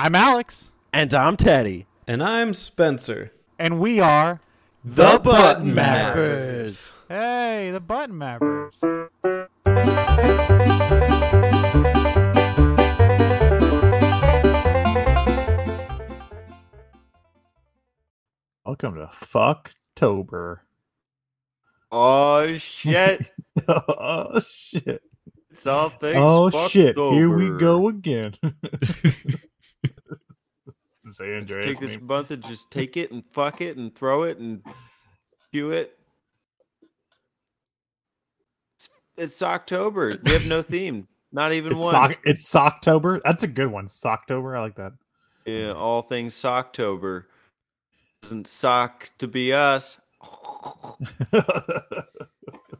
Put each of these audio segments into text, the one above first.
I'm Alex, And I'm Teddy. And I'm Spencer. and we are The Button Mappers. Hey, the Button Mappers. Welcome to Fucktober. Oh shit! oh shit! it's all things. oh fucked shit! Here we go again. Say Let's Andreas take this meme. month and just take it and fuck it and throw it and do it. It's, it's October. We have no theme. Not even It's one. sock. It's Socktober. That's a good one. Socktober. I like that. yeah, all things Socktober. Doesn't sock to be us.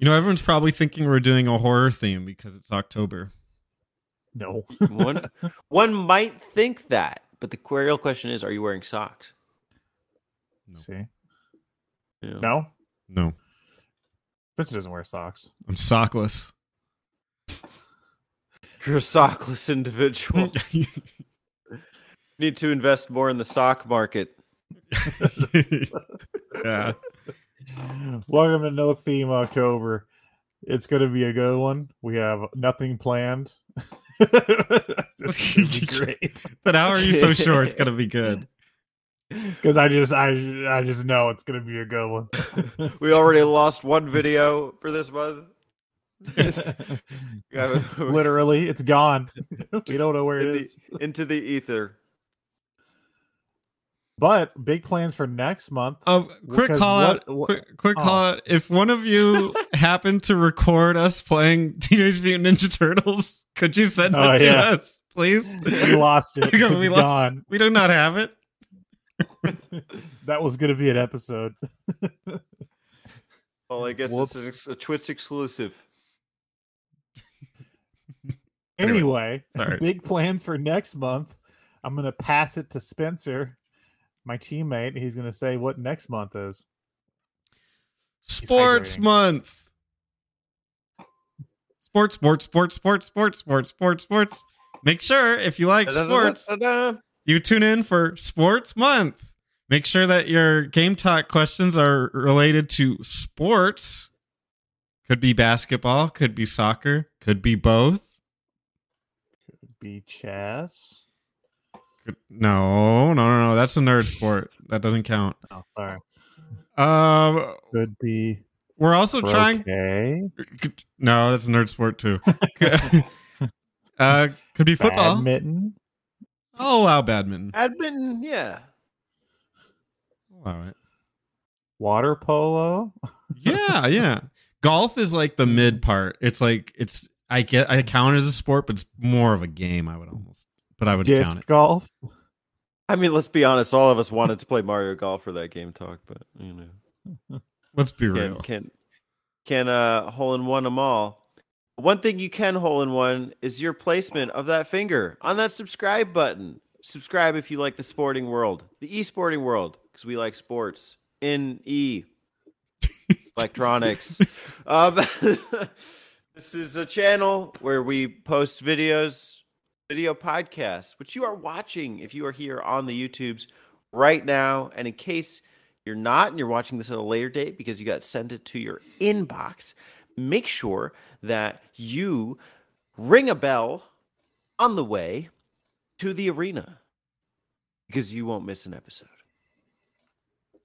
You know, everyone's probably thinking we're doing a horror theme because it's October. no. One, one might think that, but the real question is: Are you wearing socks? See. You know? No. No, Spencer doesn't wear socks. I'm sockless. You're a sockless individual. Need to invest more in the sock market. yeah. Welcome to No Theme October. It's going to be a good one. We have nothing planned. It's gonna be great But how are you so sure it's gonna be good? because I just I I just know it's going to be a good one. We already lost one video for this month. Yeah, Literally, it's gone. we don't know where it in the- is. into the ether. But big plans for next month. Um, quick Because call what- out. what- quick, quick oh. call out. If one of you happened to record us playing Teenage Mutant Ninja Turtles, could you send it Oh, to yeah. us, please? we lost it Because It's we lost- gone. We do not have it. That was going to be an episode. Well, I guess Whoops. it's an ex- a Twitch exclusive. Anyway, Anyway, big plans for next month. I'm going to pass it to Spencer, my teammate. He's going to say what next month is. Sports month. Sports, sports, sports, sports, sports, sports, sports, sports. Make sure if you like sports, you tune in for Sports Month. Make sure that your game talk questions are related to sports. Could be basketball, could be soccer, could be both. Could be chess. Could, no, no, no, no. That's a nerd sport. That doesn't count. Oh, sorry. Um, Could be we're also trying. No, that's a nerd sport too. uh, could be football. Badminton. I'll allow badminton. Badminton, yeah. All right. Water polo. Yeah, yeah. Golf is like the mid part. It's like it's I get I count it as a sport, but it's more of a game. I would almost, but I would count it. golf. I mean, let's be honest. All of us wanted to play Mario Golf for that game talk, but you know, Let's be can real. can can uh hole in one them all. One thing you can hole in one is your placement of that finger on that subscribe button. Subscribe if you like the sporting world, the e-sporting world, because we like sports in e electronics. um, this is a channel where we post videos, video podcast, which you are watching if you are here on the YouTubes right now. And in case you're not and you're watching this at a later date because you got sent it to your inbox, make sure that you ring a bell on the way to the arena because you won't miss an episode.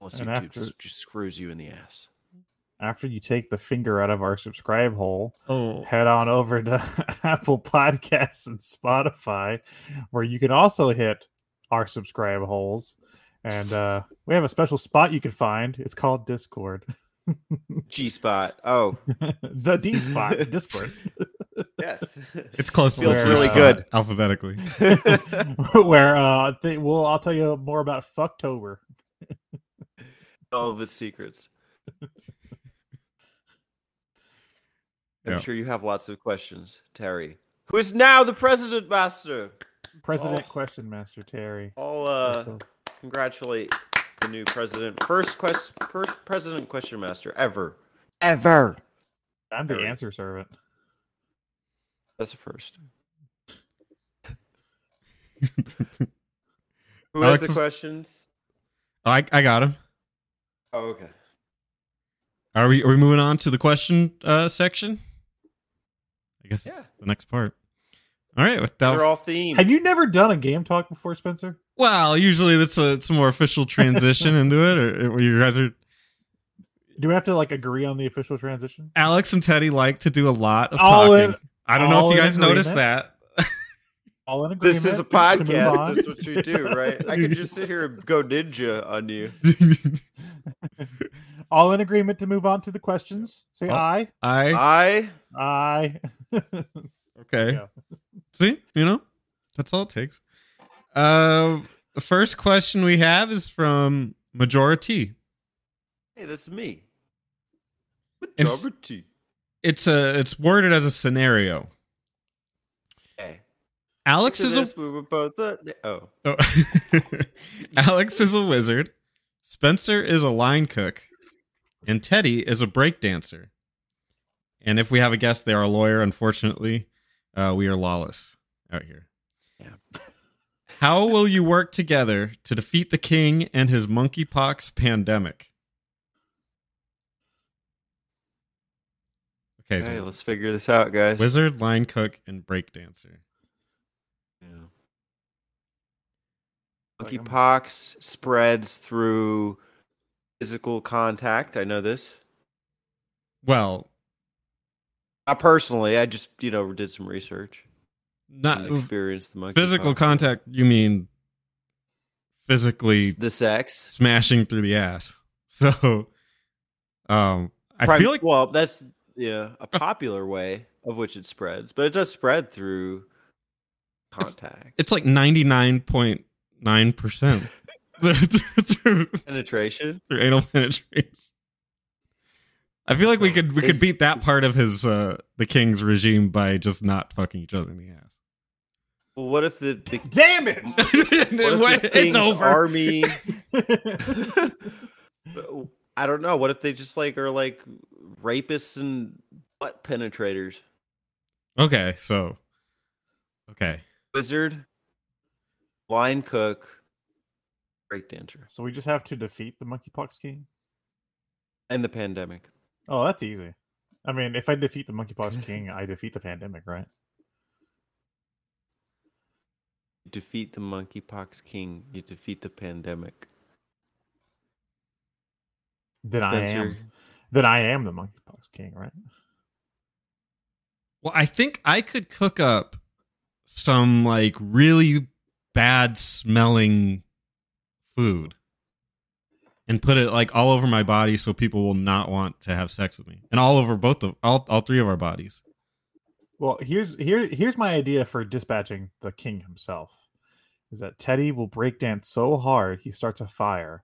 Unless And YouTube after- just screws you in the ass. After you take the finger out of our subscribe hole, Oh, head on over to Apple Podcasts and Spotify, where you can also hit our subscribe holes. And uh, we have a special spot you can find. It's called Discord. G spot. Oh, the D spot, Discord, yes. it's close to Feels the really G spot good. alphabetically. where uh, th- well, I'll tell you more about Fucktober. All of its secrets. I'm Yeah. sure you have lots of questions, Terry, who is now the president master. President Oh. Question Master Terry. I'll uh, So- congratulate the new president, first quest, first president question master ever, ever. I'm the answer servant. That's a first. Who has Alex the is- questions? Oh, I I got him. Oh, okay. Are we are we moving on to the question uh, section? I guess it's the next part. All right, without They're all themed. Have you never done a game talk before, Spencer? well, usually that's a it's a more official transition into it, or, or you guys are Do we have to like agree on the official transition? Alex and Teddy like to do a lot of All talking. in- I don't know if you in guys noticed that. All in agreement. This is a to move on? podcast. That's what you do, right? I could just sit here and go ninja on you. All in agreement to move on to the questions. Say Oh. aye. Aye. I Aye. okay. Yeah. See, you know, that's all it takes. Uh, the first question we have is from Majority. hey, that's me. It's- Majority. It's a it's worded as a scenario. Okay. Alex is a we were both. Uh, oh, Oh. Alex is a wizard. Spencer is a line cook. And Teddy is a break dancer. And if we have a guest, they are a lawyer. Unfortunately, uh, we are lawless out here. Yeah. How will you work together to defeat the king and his monkeypox pandemic? Okay, hey, let's figure this out, guys. wizard, line cook, and break dancer. Yeah. Like, I'm- Monkeypox spreads through physical contact. I know this. Well, I personally. I just you know did some research. not and experienced the monkey. physical contact you mean physically The sex. smashing through the ass so um i Prim- feel like well, that's yeah a popular way of which it spreads, but it does spread through contact it's like 99.9% through, penetration. through anal penetration i feel like we could we could beat that part of his uh the king's regime by just not fucking each other in the ass Well, what if the, the Damn it! what if the it's over army? I don't know. What if they just like are like rapists and butt penetrators? okay so okay Wizard, line cook, breakdancer, so we just have to defeat the monkeypox king. and the pandemic. Oh, that's easy. I mean, if I defeat the monkeypox king, I defeat the pandemic, right? defeat the monkeypox king, you defeat the pandemic. Then I am. Spencer, Then I am the monkeypox king, right? Well, I think I could cook up some like really bad smelling food and put it like all over my body so people will not want to have sex with me. And all over both of all all three of our bodies. Well, here's here here's my idea for dispatching the king himself. Is that Teddy will break dance so hard he starts a fire.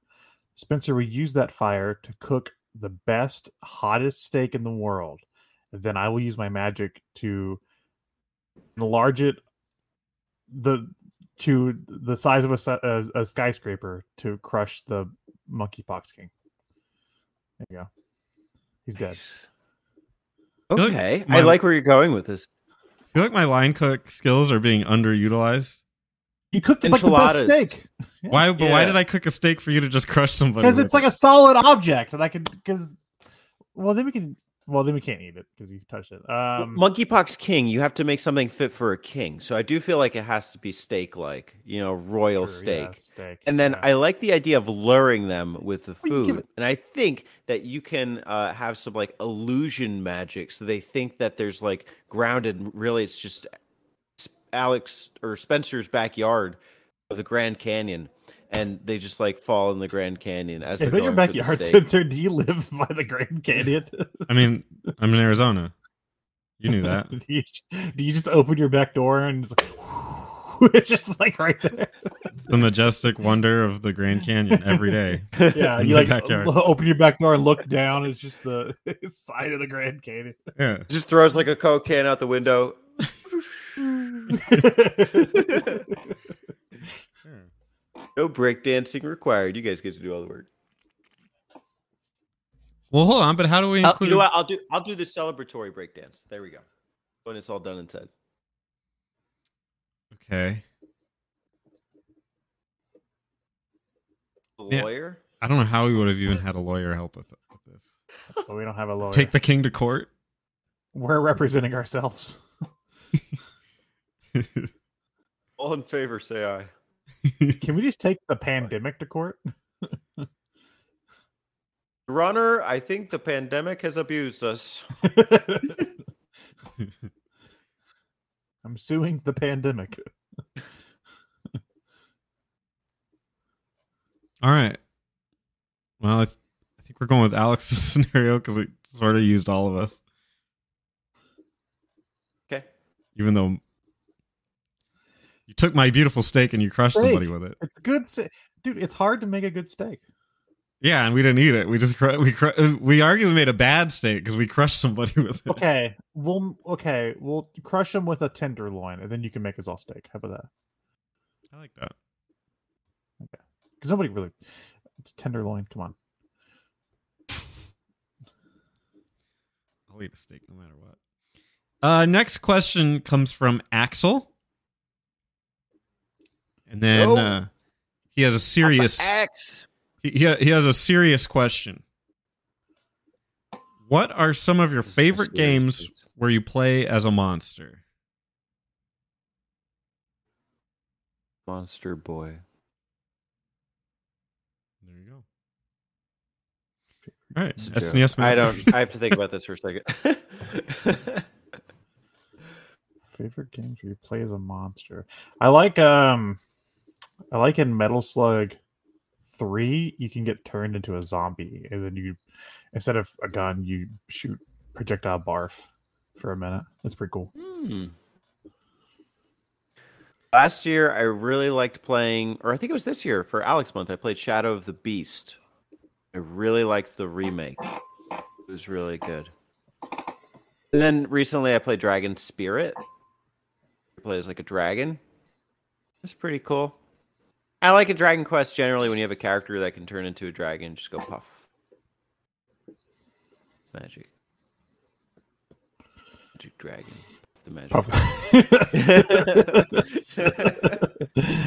Spencer will use that fire to cook the best, hottest steak in the world. Then I will use my magic to enlarge it the to the size of a, a, a skyscraper to crush the monkeypox king. There you go. He's dead. nice. feel like Okay, my- I like where you're going with this. I feel like my line cook skills are being underutilized. You cooked like the best steak. Yeah. Why but why did I cook a steak for you to just crush somebody? because with it's like a solid object and i could because well then we can well then we can't eat it because you touched it um Monkeypox king, you have to make something fit for a king. So I do feel like it has to be steak like, you know, royal sure, steak. yeah, steak And then yeah. I like the idea of luring them with the food. And I think that you can uh, have some like illusion magic. So they think that there's like grounded. Really, it's just Alex or Spencer's backyard of the Grand Canyon. And they just like fall in the Grand Canyon as is they're that your going for the backyard spencer do you live by the grand canyon I mean, I'm in Arizona. You knew that. do, you, do you just open your back door and it's, like, it's just like right there It's the majestic wonder of the Grand Canyon every day. yeah you like backyard. open your back door and look down it's just the side of the grand canyon Yeah. Just throws like a Coke can out the window. No breakdancing required. You guys get to do all the work. Well, hold on, but how do we uh, I'll, include? you know what? I'll do. I'll do the celebratory breakdance. There we go. When it's all done and said. Okay. A Yeah. lawyer? I don't know how we would have even had a lawyer help with, with this. But we don't have a lawyer. Take the king to court. We're representing ourselves. All in favor, say aye. Can we just take the pandemic to court? Runner, I think the pandemic has abused us. I'm suing the pandemic. All right. Well, I, th- I think we're going with Alex's scenario because it sort of used all of us, Okay. even though you took my beautiful steak and you crushed Steak. somebody with it. It's good, dude. It's hard to make a good steak. Yeah, and we didn't eat it. We just we we arguably made a bad steak because we crushed somebody with it. Okay, we'll okay, we'll crush them with a tenderloin, and then you can make us all steak. How about that? I like that. Okay, because nobody really, it's tenderloin. Come on. I'll eat a steak no matter what. Uh, next question comes from Axel, and then Yo. uh, he has a serious. X. He, he he has a serious question. What are some of your favorite games where you play as a monster? Monster Boy. There you go. All right, It's a SNES. I don't. I have to think about this for a second. Favorite games where you play as a monster. I like um, I like in Metal Slug three, you can get turned into a zombie, and then you instead of a gun, you shoot projectile barf for a minute. That's pretty cool. Hmm. Last year, I really liked playing, or I think it was this year for Alex Month. I played Shadow of the Beast. I really liked the remake. It was really good. And then recently, I played Dragon Spirit. I play as like a dragon. It's pretty cool. I like a Dragon Quest generally when you have a character that can turn into a dragon. Just go puff. Magic. Magic dragon. The magic. Puff.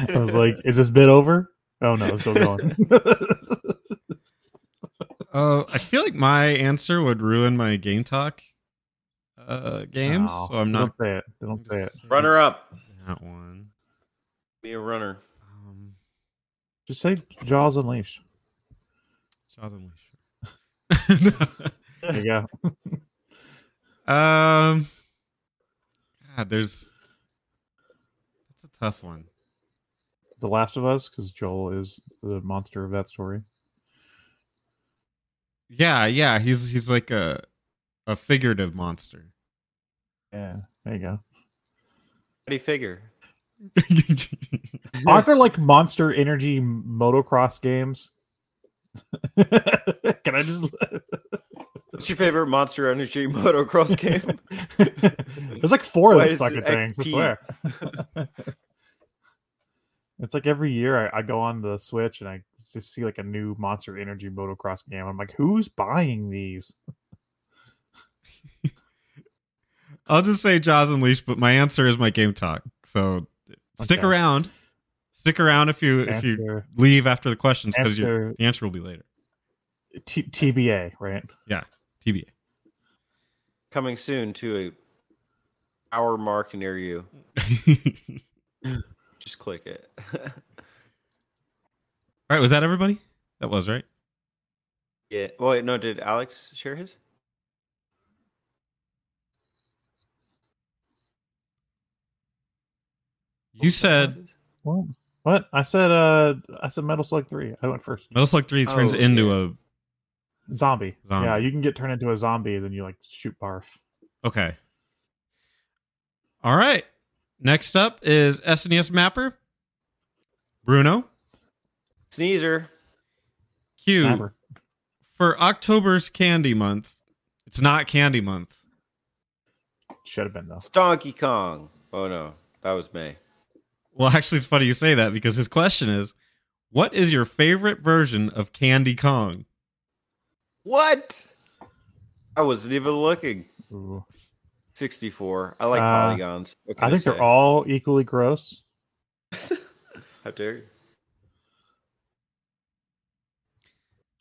I was like, "Is this bit over?" Oh no, it's still going. Uh, I feel like my answer would ruin my game talk uh, games, No, so I'm not. Don't say it. Don't say it. Runner up. That one. Be a runner. Just say Jaws Unleashed. Jaws Unleashed. There you go. um, God, there's. That's a tough one. The Last of Us, because Joel is the monster of that story. Yeah, yeah, he's he's like a a figurative monster. Yeah, there you go. How do you figure? Aren't there like Monster Energy motocross games? Can I just? What's your favorite Monster Energy motocross game? There's like four of Why those fucking things. I swear. it's like every year I, I go on the Switch and I just see like a new Monster Energy motocross game. I'm like, who's buying these? I'll just say Jaws Unleashed, but my answer is my game talk. So stick Okay. around. Stick around if you if you leave after the questions because answer the answer will be later. T- TBA, right? Yeah, TBA. Coming soon to a hour mark near you. Just click it. All right, was that everybody? That was right. yeah. Wait, no. Did Alex share his? You said What? What? I said uh I said Metal Slug 3. I went first. Metal Slug Three turns Oh, into Zombie. Zombie. Yeah, you can get turned into a zombie and then you like shoot barf. okay. All right. Next up is SNES Mapper. Bruno. Sneezer. Q. Snapper. For October's Candy Month, it's not Candy Month. Should have been though. It's Donkey Kong. Oh no, that was May. Well, actually, it's funny you say that because his question is, "What is your favorite version of Candy Kong?" What? I wasn't even looking. Ooh. 64. I like Uh, polygons. I think say? they're all equally gross. How dare you?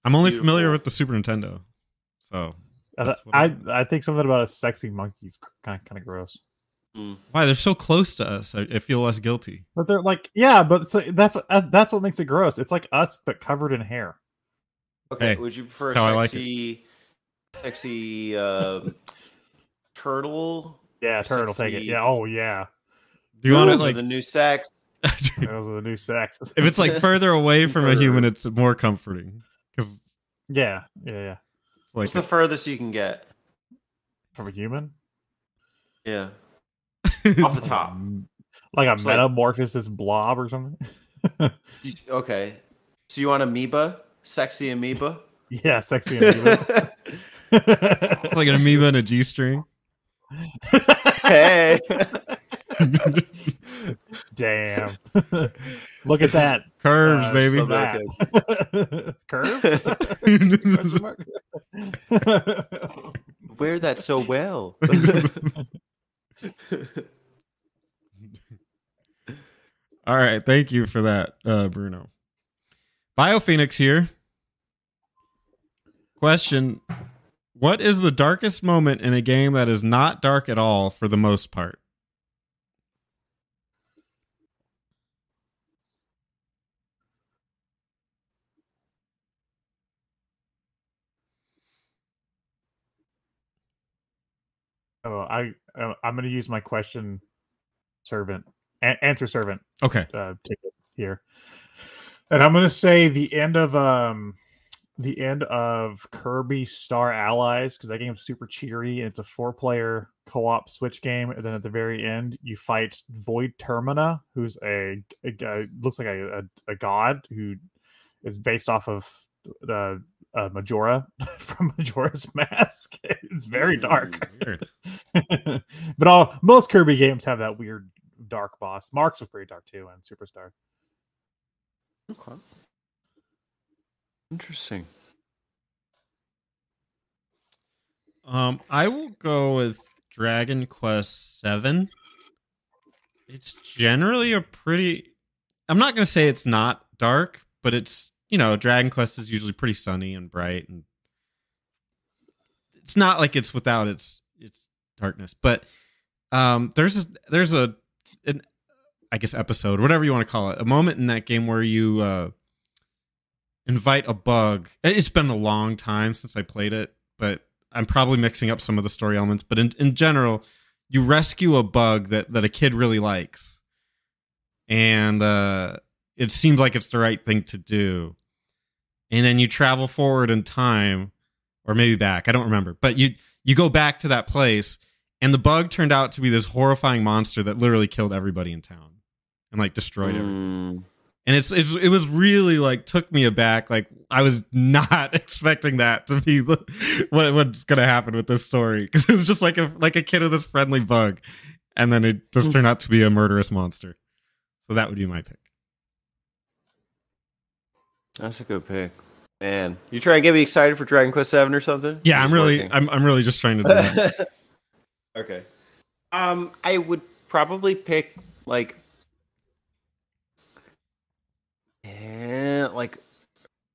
I'm only familiar with the Super Nintendo. So I, I I think something about a sexy monkey's kind of kind of gross. Mm. why they're so close to us, I, I feel less guilty. But they're like, yeah, but so that's what uh, that's what makes it gross. It's like us but covered in hair. Okay. Hey, Would you prefer that's how I a like sexy, sexy um, turtle? Yeah, turtle, take it. Yeah, oh yeah, Do you want to are like the new sex? those are the new sex. if it's like further away from a human, it's more comforting because yeah, yeah, yeah. it's like What's the furthest you can get? From a human, Yeah, off the top. Like a It's like- metamorphosis blob or something. Okay. So you want amoeba? Sexy amoeba? yeah, sexy. amoeba. it's like an amoeba and a G string. hey. Damn. Look at that. Curves, Uh, baby. so that. Curve? Wear that so well. All right, thank you for that, uh, Bruno. BioPhoenix here. Question: What is the darkest moment in a game that is not dark at all for the most part? Oh, I uh, I'm going to use my question servant a- answer servant Okay, uh, ticket here, and I'm going to say the end of um the end of Kirby Star Allies because that game's super cheery and it's a four player co op Switch game. And then at the very end, you fight Void Termina, who's a, a guy looks like a, a, a god who is based off of uh, uh, Majora from Majora's Mask. it's very dark. Weird. but all most Kirby games have that weird dark boss. Marx was pretty dark too, and Superstar. okay. Interesting. Um, I will go with Dragon Quest Seven. It's generally a pretty. I'm not going to say it's not dark, but it's you know Dragon Quest is usually pretty sunny and bright, and it's not like it's without its its darkness. But um, there's there's a an I guess episode, whatever you want to call it, a moment in that game where you uh, invite a bug. It's been a long time since I played it, but I'm probably mixing up some of the story elements. But in, in general, you rescue a bug that, that a kid really likes. And uh, it seems like it's the right thing to do. And then you travel forward in time, or maybe back. I don't remember. But you you go back to that place, and the bug turned out to be this horrifying monster that literally killed everybody in town and like destroyed everything Mm, and it's, it's it was really like took me aback like i was not expecting that to be the, what what's gonna happen with this story because it was just like a like a kid with this friendly bug and then it just turned out to be a murderous monster so that would be my pick that's a good pick. Man, you trying to get me excited for Dragon Quest Seven or something? yeah i'm really working. i'm, I'm really just trying to do that okay. Um, I would probably pick like, eh, like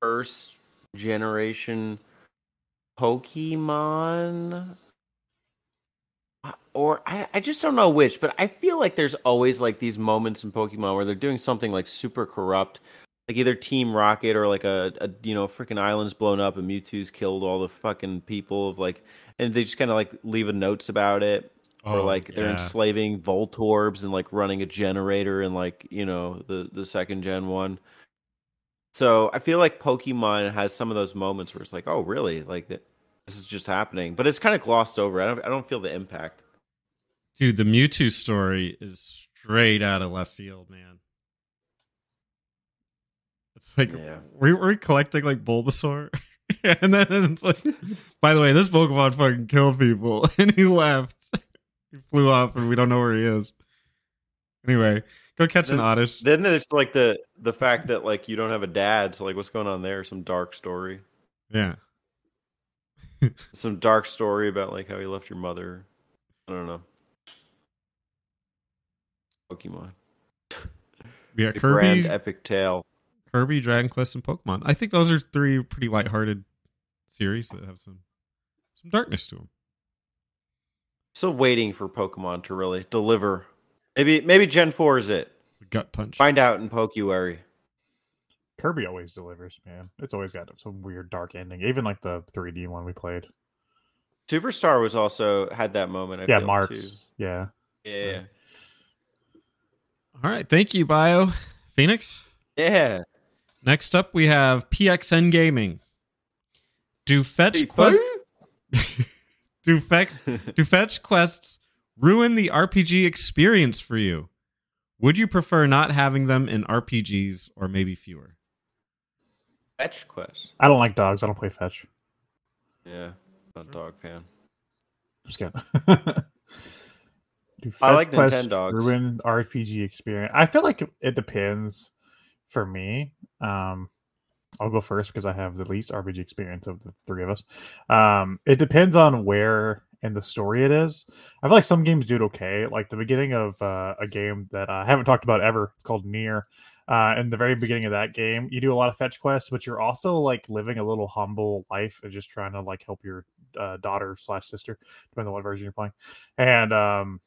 first generation Pokemon. Uh, Or I, I just don't know which, but I feel like there's always like these moments in Pokemon where they're doing something like super corrupt, like either Team Rocket or like a, a you know freaking island's blown up and Mewtwo's killed all the fucking people of like, and they just kind of like leave a notes about it or Oh, like they're yeah. enslaving Voltorbs and like running a generator in like you know the the second gen one. So I feel like Pokemon has some of those moments where it's like, oh really, like th- this is just happening, but it's kind of glossed over. I don't I don't feel the impact. dude the mewtwo story is straight out of left field man it's like Yeah. were, were we collecting like bulbasaur and then it's like by the way this pokemon fucking killed people and he left he flew off and we don't know where he is anyway go catch an Then- oddish Then there's like the the fact that like you don't have a dad, so like what's going on there? Some dark story, yeah some dark story about like how you left your mother. I don't know. Pokemon, yeah the grand epic tale. Kirby, Dragon Quest, and Pokemon. I think those are three pretty lighthearted series that have some some darkness to them. Still waiting for Pokemon to really deliver. Maybe maybe Gen 4 is it. Gut punch. Find out in Pokuary. Kirby always delivers, man. It's always got some weird dark ending. Even like the 3D one we played. Superstar was also had that moment. I yeah, feel, Marx. Yeah. Yeah. All right, thank you, Bio Phoenix. Yeah. Next up, we have PXN Gaming. Do fetch Hey, quest do fetch do fetch quests ruin the RPG experience for you? Would you prefer not having them in RPGs or maybe fewer? Fetch quests. I don't like dogs. I don't play fetch. Yeah. Not a dog fan. Just kidding. Do I like fetch quests Nintendogs. Ruin RPG experience. I feel like it depends for me. Um, I'll go first because I have the least RPG experience of the three of us. Um, it depends on where in the story it is. I feel like some games do it okay. Like the beginning of uh, a game that I haven't talked about ever. It's called NieR. Uh, in the very beginning of that game, you do a lot of fetch quests, but you're also like living a little humble life and just trying to like help your uh, daughter slash sister, depending on what version you're playing. And um,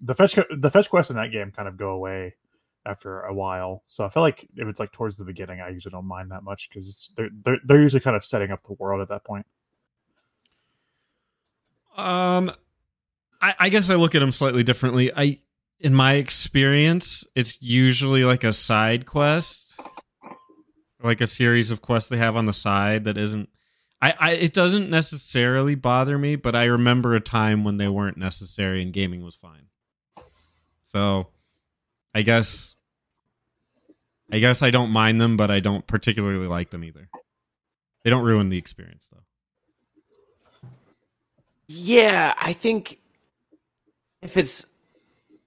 the fetch the fetch quests in that game kind of go away after a while. So I feel like if it's like towards the beginning, I usually don't mind that much because they're, they're they're usually kind of setting up the world at that point. Um, I, I guess I look at them slightly differently. I, in my experience, it's usually like a side quest, like a series of quests they have on the side that isn't. I, I it doesn't necessarily bother me, but I remember a time when they weren't necessary and gaming was fine. So, I guess, I guess I don't mind them, but I don't particularly like them either. They don't ruin the experience though. Yeah, I think if it's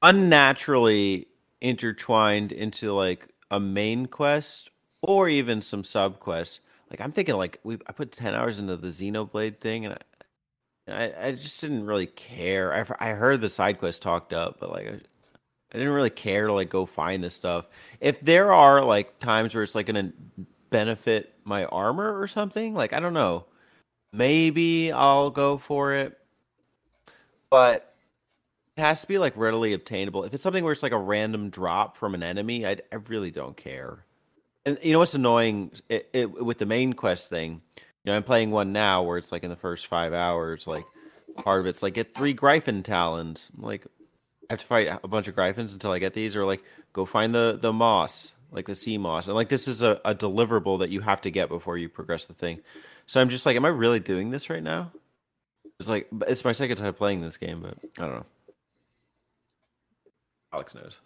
unnaturally intertwined into like a main quest or even some sub quests, like I'm thinking like we I put 10 hours into the Xenoblade thing and I I, I just didn't really care. I, I heard the side quest talked up, but like I, didn't really care to like go find this stuff. If there are like times where it's like gonna benefit my armor or something, like I don't know maybe I'll go for it. But it has to be like readily obtainable. If it's something where it's like a random drop from an enemy, I, I really don't care. And you know what's annoying it, it, with the main quest thing? You know, I'm playing one now where it's like in the first five hours, like part of it's like get three Gryphon talons. I'm like, I have to fight a bunch of Gryphons until I get these, or like go find the the moss, like the sea moss. And like this is a, a deliverable that you have to get before you progress the thing. So I'm just like, am I really doing this right now? It's like it's my second time playing this game, but I don't know. Alex knows.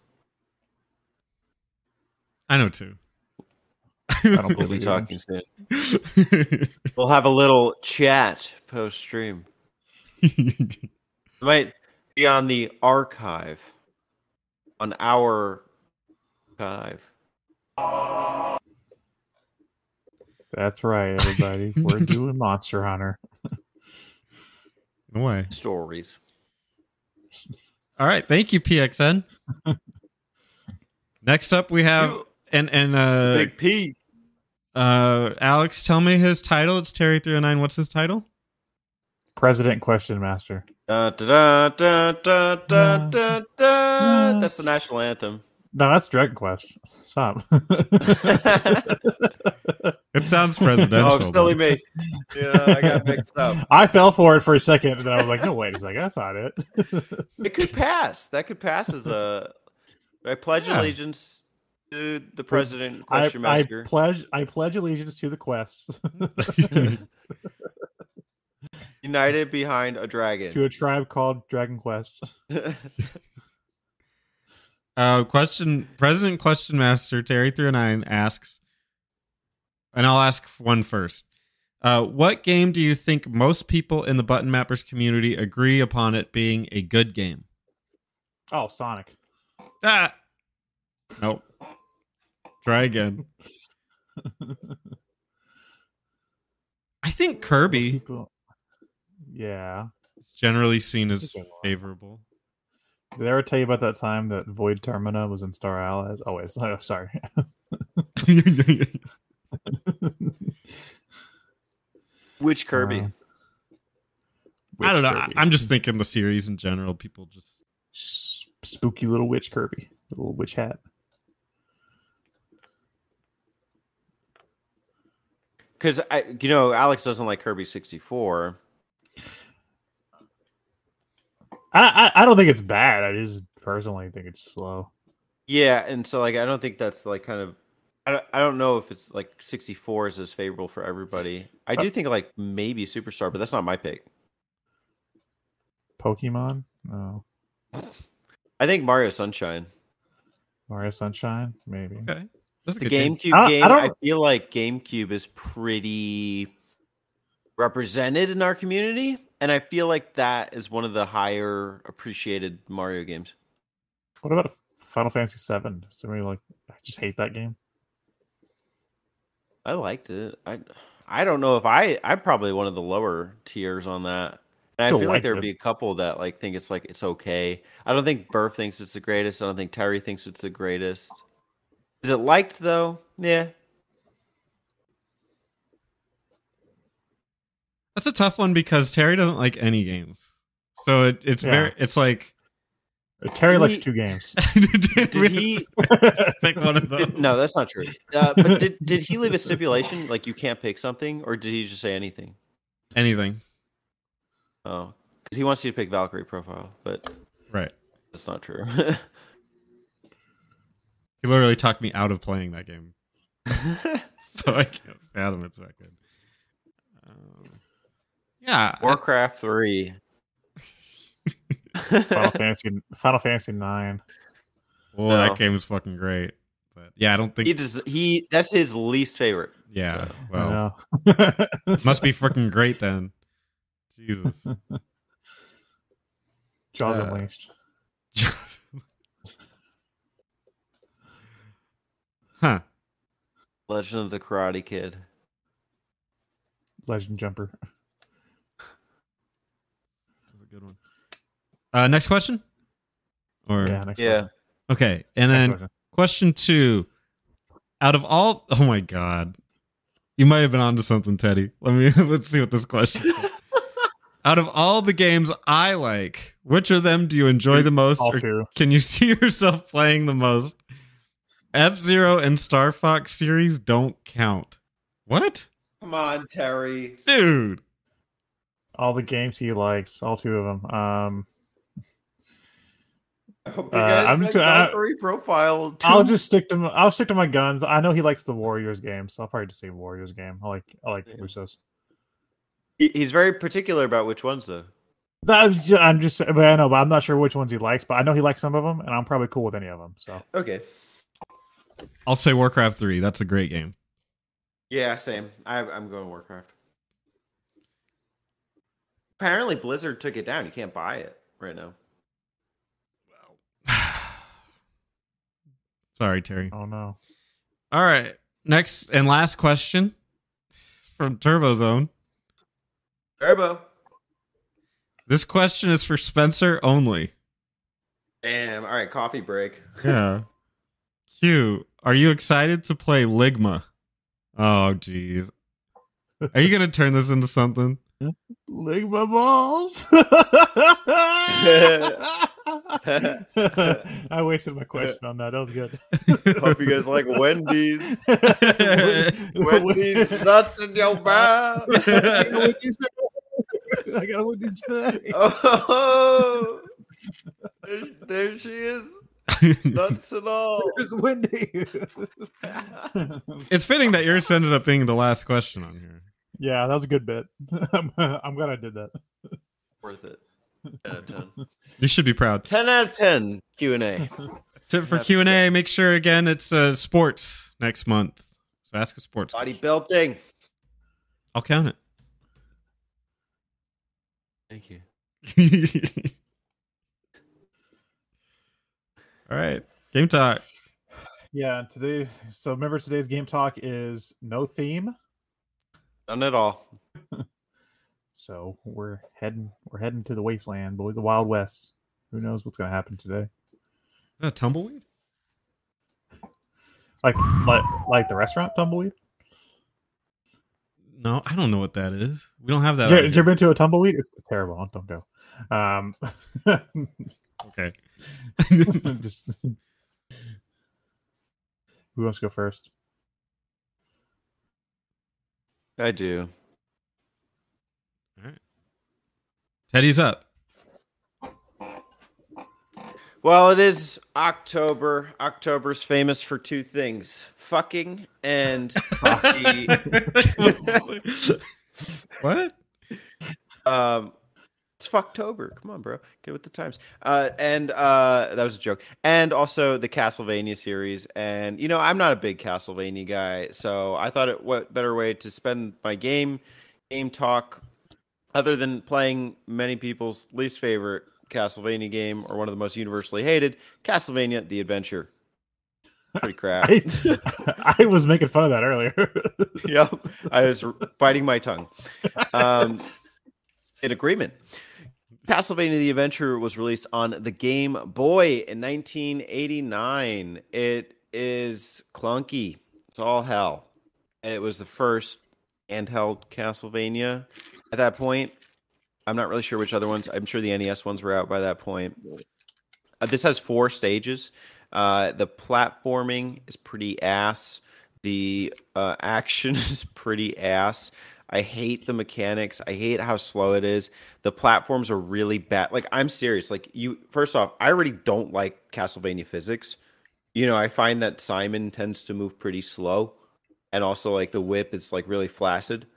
I know too. I don't We'll believe talking soon. We'll have a little chat post stream. Might be on the archive, on our archive. That's right, everybody. We're doing Monster Hunter. no way. stories. All right, thank you, PXN. Next up, we have and and uh, Big P. uh, Alex. Tell me his title. It's Terry three hundred nine. What's his title? President Question Master. Da, da, da, da, da, da, da. That's the national anthem. No, that's Dragon Quest. Stop. It sounds presidential. Oh, silly me. Yeah, I got mixed up. I fell for it for a second, and then I was like, "No, wait a second, I thought it." It could pass. That could pass as a. I pledge Yeah. allegiance to the president. I, Question I master. pledge. I pledge allegiance to the quests, United behind a dragon. to a tribe called Dragon Quest. Uh, question President Question Master Terry hundred nine asks, and I'll ask one first. Uh, what game do you think most people in the Button Mappers community agree upon it being a good game? Oh, Sonic. Ah, nope. Try again. I think Kirby Yeah. is generally seen as It's a good one. favorable. Did I ever tell you about that time that Void Termina was in Star Allies? Oh wait, sorry. sorry. Which Kirby? Uh, I don't know. I- Kirby. I'm just thinking the series in general. People just spooky little witch Kirby, little witch hat. Because I, you know, Alex doesn't like Kirby 64. I, I I don't think it's bad. I just personally think it's slow. Yeah, and so like I don't think that's like kind of. I don't, I don't know if it's like 64 is as favorable for everybody. I uh, do think like maybe Superstar, but that's not my pick. Pokemon, no. I think Mario Sunshine. Mario Sunshine, maybe. okay. That's a The good game. GameCube I- I game, I, feel like GameCube is pretty represented in our community, and I feel like that is one of the higher appreciated Mario games. What about Final Fantasy? Does anybody like? I just hate that game. I liked it. I I don't know if I I'm probably one of the lower tiers on that. And I feel like liked there'd it. be a couple that like think it's like it's okay. I don't think Burf thinks it's the greatest. I don't think Terry thinks it's the greatest. Is it liked though? Yeah. That's a tough one because Terry doesn't like any games. So it, it's Yeah. very it's like Terry Did likes he- two games. Did he pick one of those? did, no, that's not true. Uh, but did did he leave a stipulation like you can't pick something, or did he just say anything? Anything. Oh, because he wants you to pick Valkyrie profile, but Right. that's not true. He literally talked me out of playing that game. so I can't fathom it's that good. Um, yeah. I- Warcraft three. Final Fantasy Final Fantasy Nine. well, No. that game was fucking great. But yeah, I don't think he does. He that's his least favorite. Yeah. I Well, know. must be freaking great then. Jesus. Jaws Uh, Unleashed. huh. Legend of the Karate Kid. Legend Jumper. That's a good one. Uh, next question? Or Yeah. Next Yeah. question. okay, and then question. question two. Out of all, oh my god, you might have been onto something, Teddy. Let me let's see what this question. Is. Out of all the games I like, which of them do you enjoy the most, all or two. can you see yourself playing the most? F Zero and Star Fox series don't count. What, Come on, Terry. dude? All the games he likes. All two of them. Um, uh, I'm like just- I- Valkyrie profile. I'll just stick to my, I'll stick to my guns. I know he likes the Warriors game, so I'll probably just say Warriors game. I like I like Yeah. Usos. He- He's very particular about which ones, though. I'm just, I'm just but I know, but I'm not sure which ones he likes. But I know he likes some of them, and I'm probably cool with any of them. So Okay. I'll say Warcraft Three. That's a great game. Yeah, same. I, I'm going Warcraft. Apparently, Blizzard took it down. You can't buy it right now. Sorry, Terry. oh no, All right. Next and last question from Turbo Zone. Turbo. This question is for Spencer only. Damn. All right, coffee break. Yeah. Q, are you excited to play Ligma? Oh, jeez. Are you going to turn this into something? Lick my balls. I wasted my question on that. That was good. Hope you guys like Wendy's. Wendy's nuts in your mouth. I got Wendy's today. Oh, there, there she is. Nuts and all. It's Wendy. it's fitting that yours ended up being the last question on here. Yeah, that was a good bit. I'm, I'm glad I did that. Worth it. 10 out of 10. You should be proud. 10 out of 10 Q&A. That's it for That's Q&A. Make sure, again, it's uh, sports next month. So ask a sports. Bodybuilding. I'll count it. Thank you. All right. Game talk. Yeah, today. So remember, today's game talk is no theme. None at all. So we're heading we're heading to the wasteland, boys, the Wild West. Who knows what's going to happen today? Is that a tumbleweed? Like like like the restaurant tumbleweed. No, I don't know what that is. We don't have that. Have you, out have you been to a tumbleweed? It's terrible. Don't go. Um, Okay. just who wants to go first? I do. All right. Teddy's up. Well, it is October. October's famous for two things: fucking and the, what? um. It's Fucktober. Come on, bro. Get with the times. Uh, and uh, that was a joke. And also the Castlevania series. And you know, I'm not a big Castlevania guy, so I thought it what better way to spend my game game talk other than playing many people's least favorite Castlevania game or one of the most universally hated, Castlevania: The Adventure. Pretty crap. I, I was making fun of that earlier. yep. I was biting my tongue. Um, in agreement. Castlevania the Adventure was released on the Game Boy in 1989. It is clunky. It's all hell. It was the first handheld Castlevania at that point. I'm not really sure which other ones. I'm sure the NES ones were out by that point. Uh, this has four stages. Uh, the platforming is pretty ass. The uh, action is pretty ass. I hate the mechanics. I hate how slow it is. The platforms are really bad. Like I'm serious. Like you first off, I already don't like Castlevania physics. You know, I find that Simon tends to move pretty slow and also like the whip is like really flaccid.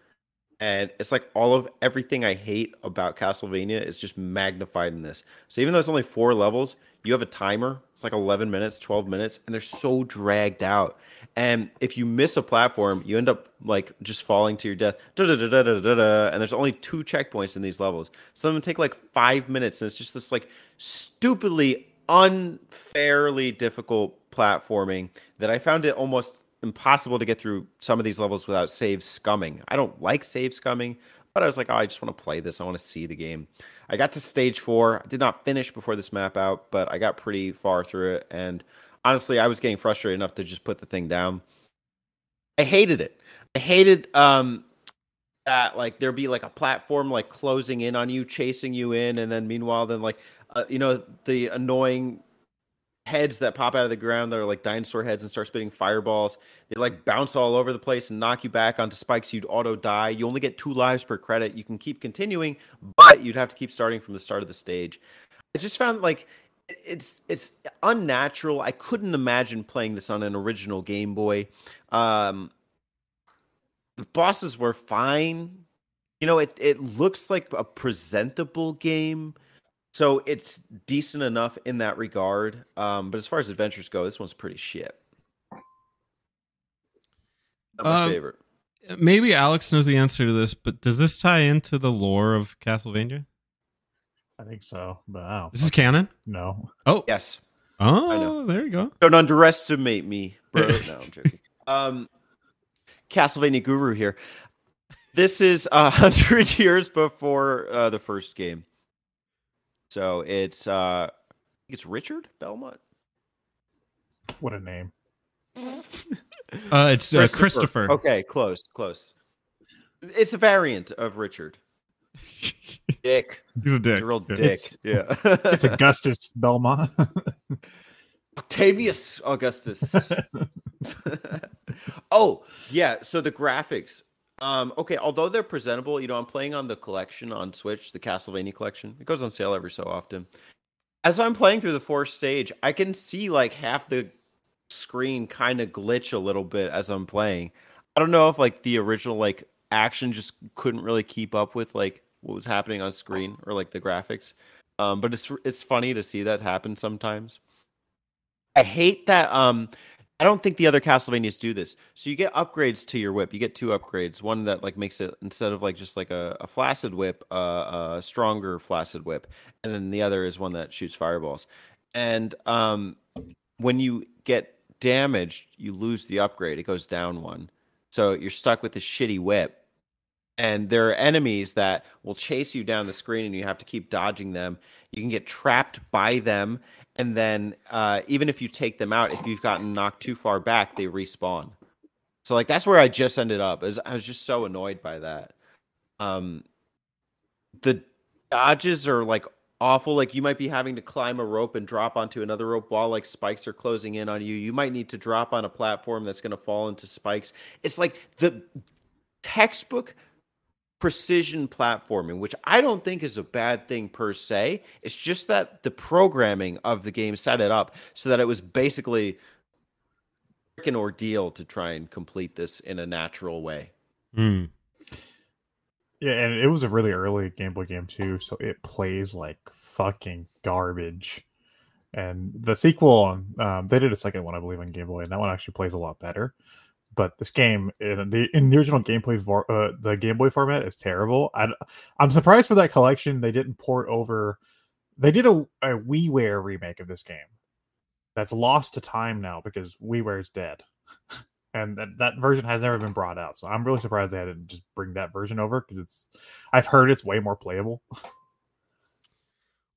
And it's like all of everything I hate about Castlevania is just magnified in this. So even though it's only four levels, you have a timer. It's like 11 minutes, 12 minutes, and they're so dragged out. And if you miss a platform, you end up like just falling to your death. And there's only two checkpoints in these levels. Some of them take like five minutes, and it's just this like stupidly, unfairly difficult platforming that I found it almost impossible to get through some of these levels without save scumming. I don't like save scumming, but I was like, oh, I just want to play this. I want to see the game. I got to stage four. I did not finish before this map out, but I got pretty far through it. And honestly, I was getting frustrated enough to just put the thing down. I hated it. I hated um that like there'd be like a platform like closing in on you, chasing you in, and then meanwhile, then like uh, you know the annoying heads that pop out of the ground that are like dinosaur heads and start spitting fireballs. They like bounce all over the place and knock you back onto spikes. You'd auto die. You only get two lives per credit. You can keep continuing, but you'd have to keep starting from the start of the stage. I just found like it's it's unnatural. I couldn't imagine playing this on an original Game Boy. Um, the bosses were fine. You know, it it looks like a presentable game. So it's decent enough in that regard. Um, but as far as adventures go, this one's pretty shit. Not my Um, favorite. Maybe Alex knows the answer to this, but does this tie into the lore of Castlevania? I think so, but I don't This is canon. No. Oh, Yes. oh, know. there you go. Don't underestimate me, bro. no, I'm joking. Um, Castlevania Guru here. This is a hundred years before uh, the first game, so it's uh, it's Richard Belmont. What a name. Uh, it's uh, Christopher. Okay, close, close. It's a variant of Richard. Dick. He's a dick. He's dick. a real dick. It's- yeah. It's Augustus Belmont. Octavius Augustus. oh, yeah. So the graphics. Um, okay, although they're presentable, you know, I'm playing on the collection on Switch, the Castlevania collection. It goes on sale every so often. As I'm playing through the fourth stage, I can see like half the screen kind of glitch a little bit as I'm playing. I don't know if like the original like action just couldn't really keep up with like what was happening on screen or like the graphics. Um, but it's it's funny to see that happen sometimes. I hate that. Um, I don't think the other Castlevanias do this. So you get upgrades to your whip. You get two upgrades. One that like makes it instead of like just like a, a flaccid whip, uh, a stronger flaccid whip, and then the other is one that shoots fireballs. And um, when you get damaged, you lose the upgrade. It goes down one. So you're stuck with this shitty whip. And there are enemies that will chase you down the screen and you have to keep dodging them. You can get trapped by them and then uh, even if you take them out, if you've gotten knocked too far back, they respawn. So like that's where I just ended up. Is I was just so annoyed by that. Um, the dodges are like awful. Like you might be having to climb a rope and drop onto another rope while like spikes are closing in on you. You might need to drop on a platform that's going to fall into spikes. It's like the textbook precision platforming, which I don't think is a bad thing per se. It's just that the programming of the game set it up so that it was basically an ordeal to try and complete this in a natural way. Hmm. Yeah, and it was a really early Game Boy game too, so it plays like fucking garbage. And the sequel, um, they did a second one, I believe, on Game Boy, and that one actually plays a lot better. But this game, in the in the original gameplay, for, uh, the Game Boy format is terrible. I, I'm surprised for that collection they didn't port over. They did a, a WiiWare remake of this game that's lost to time now because WiiWare is dead. and that, that version has never been brought out. So I'm really surprised they hadn't just bring that version over because it's I've heard it's way more playable.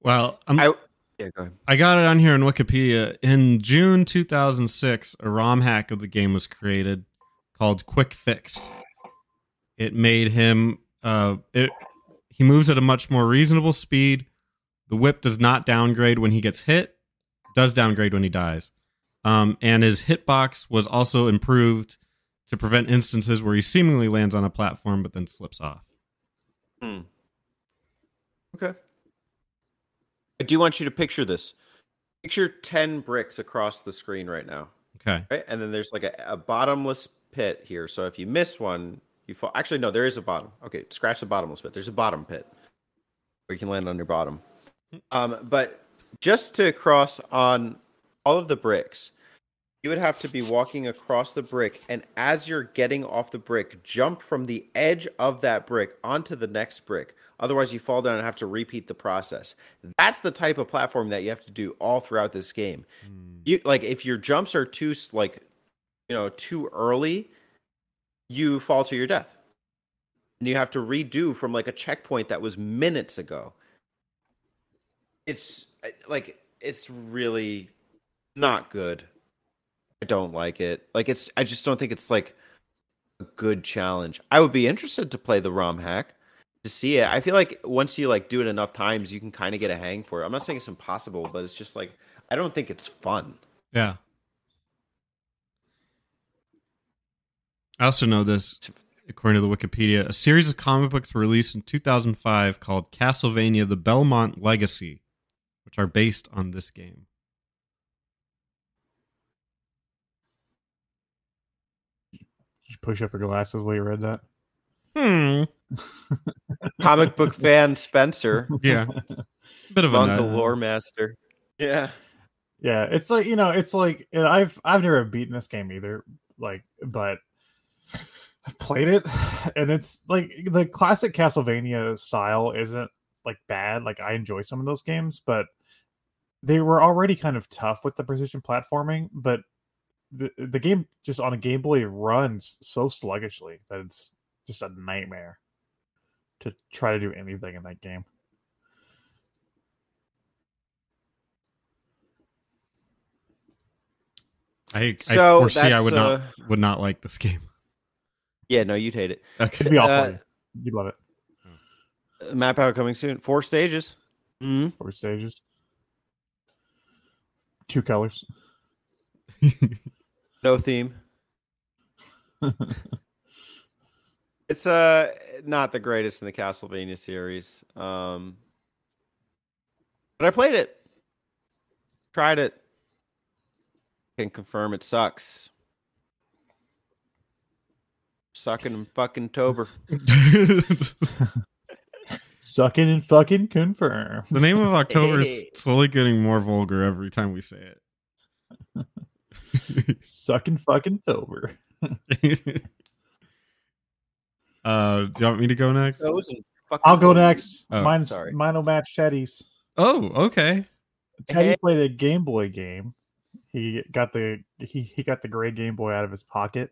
Well, I'm, I yeah, go ahead. I got it on here on Wikipedia. In June 2006, a ROM hack of the game was created called Quick Fix. It made him uh it he moves at a much more reasonable speed. The whip does not downgrade when he gets hit, does downgrade when he dies. Um, and his hitbox was also improved to prevent instances where he seemingly lands on a platform but then slips off. Hmm. Okay. I do want you to picture this. Picture 10 bricks across the screen right now. Okay. Right? And then there's like a, a bottomless pit here. So if you miss one, you fall. Actually, no, there is a bottom. Okay, scratch the bottomless pit. There's a bottom pit where you can land on your bottom. Um, but just to cross on all of the bricks, you would have to be walking across the brick, and as you're getting off the brick, jump from the edge of that brick onto the next brick. Otherwise, you fall down and have to repeat the process. That's the type of platform that you have to do all throughout this game. Hmm. You like if your jumps are too like you know too early, you fall to your death, and you have to redo from like a checkpoint that was minutes ago. It's like it's really not good. I don't like it. Like it's I just don't think it's like a good challenge. I would be interested to play the ROM hack to see it. I feel like once you like do it enough times, you can kind of get a hang for it. I'm not saying it's impossible, but it's just like I don't think it's fun. Yeah. I also know this, according to the Wikipedia, a series of comic books were released in 2005 called Castlevania: The Belmont Legacy, which are based on this game. Did you push up your glasses while you read that? Hmm. Comic book fan Spencer, Yeah. Bit of a Uncle. Lore Master. Yeah. Yeah, it's like you know, it's like and I've I've never beaten this game either. Like, but I've played it, and it's like the classic Castlevania style isn't like bad. Like I enjoy some of those games, but they were already kind of tough with the precision platforming. But the the game just on a Game Boy runs so sluggishly that it's just a nightmare to try to do anything in that game. I, So I foresee I that's, would not uh, would not like this game. Yeah, no, you'd hate it. Okay. It'd be all Uh, you. You'd love it. Uh, Map out coming soon. Four stages. hmm Four stages, two colors. No theme. It's uh not the greatest in the Castlevania series. Um but I played it. Tried it. Can confirm it sucks. Sucking and fucking Tober. Sucking and fucking confirm. the name of October is slowly getting more vulgar every time we say it. Sucking fucking over. It. uh, do you want me to go next? Those and fucking I'll go next. Oh, Mine's sorry. mine'll match Teddy's. Oh, okay. Teddy Hey. played a Game Boy game. He got the he, he got the gray Game Boy out of his pocket.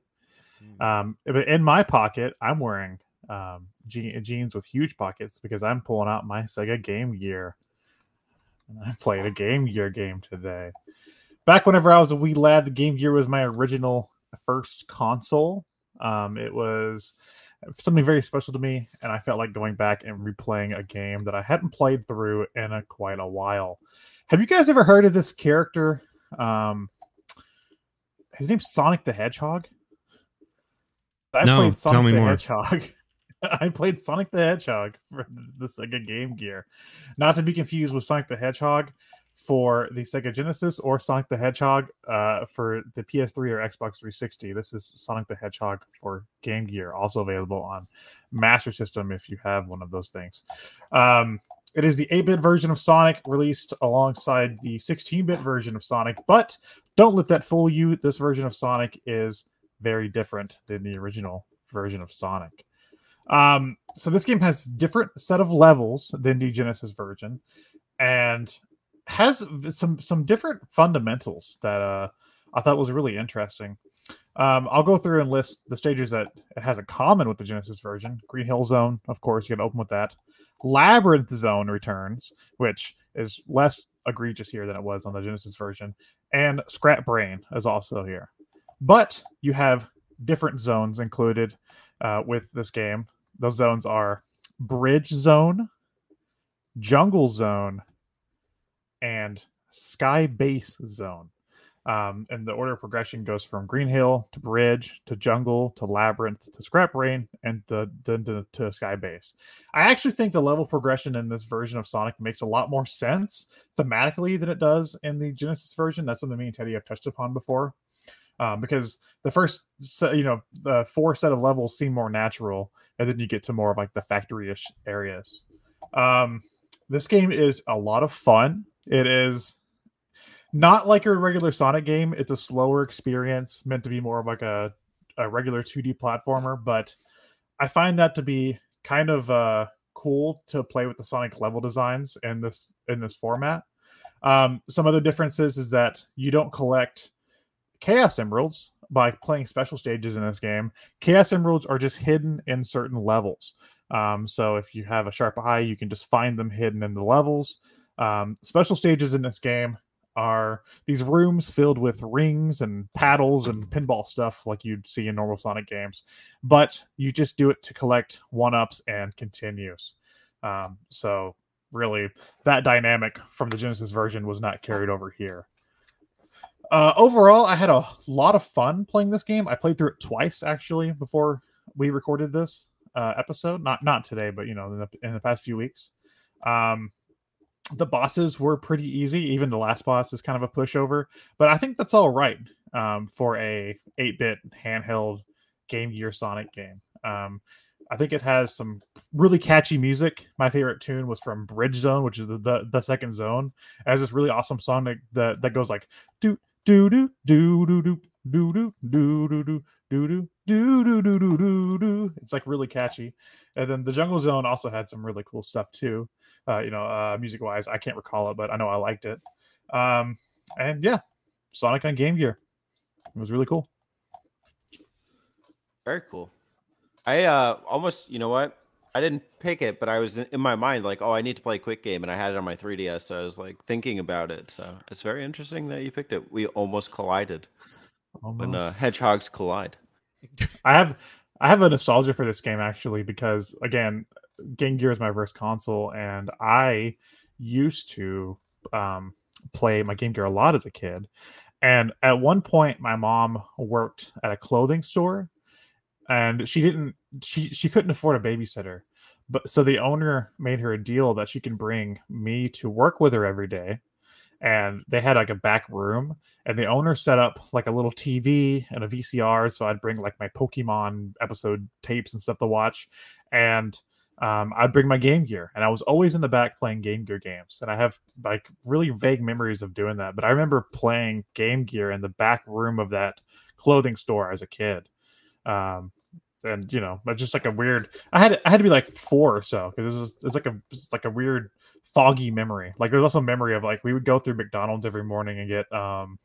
Um, but in my pocket, I'm wearing um je- jeans with huge pockets because I'm pulling out my Sega Game Gear. and I played a Game Gear game today. Back whenever I was a wee lad, the Game Gear was my original first console. Um, it was something very special to me, and I felt like going back and replaying a game that I hadn't played through in a, quite a while. Have you guys ever heard of this character? Um, his name's Sonic the Hedgehog. I No, played Sonic tell me the more. Hedgehog. I played Sonic the Hedgehog for the Sega Game Gear, not to be confused with Sonic the Hedgehog for the Sega Genesis or Sonic the Hedgehog uh, for the PS3 or Xbox 360. This is Sonic the Hedgehog for Game Gear, also available on Master System if you have one of those things. Um, it is the 8 bit version of Sonic released alongside the 16 bit version of Sonic, but don't let that fool you. This version of Sonic is very different than the original version of Sonic. Um, so this game has different set of levels than the Genesis version, and has some some different fundamentals that uh, I thought was really interesting. Um, I'll go through and list the stages that it has in common with the Genesis version. Green Hill Zone, of course, you got to open with that. Labyrinth Zone returns, which is less egregious here than it was on the Genesis version, and Scrap Brain is also here. But you have different zones included uh, with this game. Those zones are Bridge Zone, Jungle Zone, and Sky Base Zone. Um, and the order of progression goes from Green Hill to Bridge to Jungle to Labyrinth to Scrap Brain and then to, to Sky Base. I actually think the level progression in this version of Sonic makes a lot more sense thematically than it does in the Genesis version. That's something me and Teddy have touched upon before. Um, because the first, you know, the four set of levels seem more natural, and then you get to more of like the factory-ish areas. Um, this game is a lot of fun. It is not like a regular Sonic game. It's a slower experience, meant to be more of like a, a regular 2D platformer. But I find that to be kind of uh, cool to play with the Sonic level designs in this in this format. Um, some other differences is that you don't collect Chaos Emeralds by playing special stages in this game. Chaos Emeralds are just hidden in certain levels. Um, so if you have a sharp eye, you can just find them hidden in the levels. Um, special stages in this game are these rooms filled with rings and paddles and pinball stuff like you'd see in normal Sonic games, but you just do it to collect one ups and continues. Um, so really, that dynamic from the Genesis version was not carried over here. Uh, overall, I had a lot of fun playing this game. I played through it twice actually before we recorded this uh, episode. Not not today, but you know, in the, in the past few weeks. Um, the bosses were pretty easy. Even the last boss is kind of a pushover, but I think that's all right um, for a 8-bit handheld Game Gear Sonic game. Um, I think it has some really catchy music. My favorite tune was from Bridge Zone, which is the the, the second zone. It has this really awesome song that that, that goes like do do do do do do do do do do do do do do do do do do do. It's like really catchy. And then the Jungle Zone also had some really cool stuff too. Uh, you know, uh, music wise, I can't recall it, but I know I liked it. Um, and yeah, Sonic on Game Gear. It was really cool. Very cool. I uh almost, you know what? I didn't pick it, but I was in, in my mind like, oh, I need to play a quick game, and I had it on my 3DS, so I was like thinking about it. So it's very interesting that you picked it. We almost collided when uh, hedgehogs collide. I have I have a nostalgia for this game actually because again, Game Gear is my first console, and I used to um, play my Game Gear a lot as a kid. And at one point, my mom worked at a clothing store, and she didn't she she couldn't afford a babysitter, but so the owner made her a deal that she can bring me to work with her every day. And they had like a back room, and the owner set up like a little TV and a VCR. So I'd bring like my Pokemon episode tapes and stuff to watch, and um, I'd bring my Game Gear, and I was always in the back playing Game Gear games. And I have like really vague memories of doing that, but I remember playing Game Gear in the back room of that clothing store as a kid. Um, and you know, but just like a weird. I had I had to be like four or so because this is it's like a it's like a weird foggy memory. Like there's also a memory of like we would go through McDonald's every morning and get um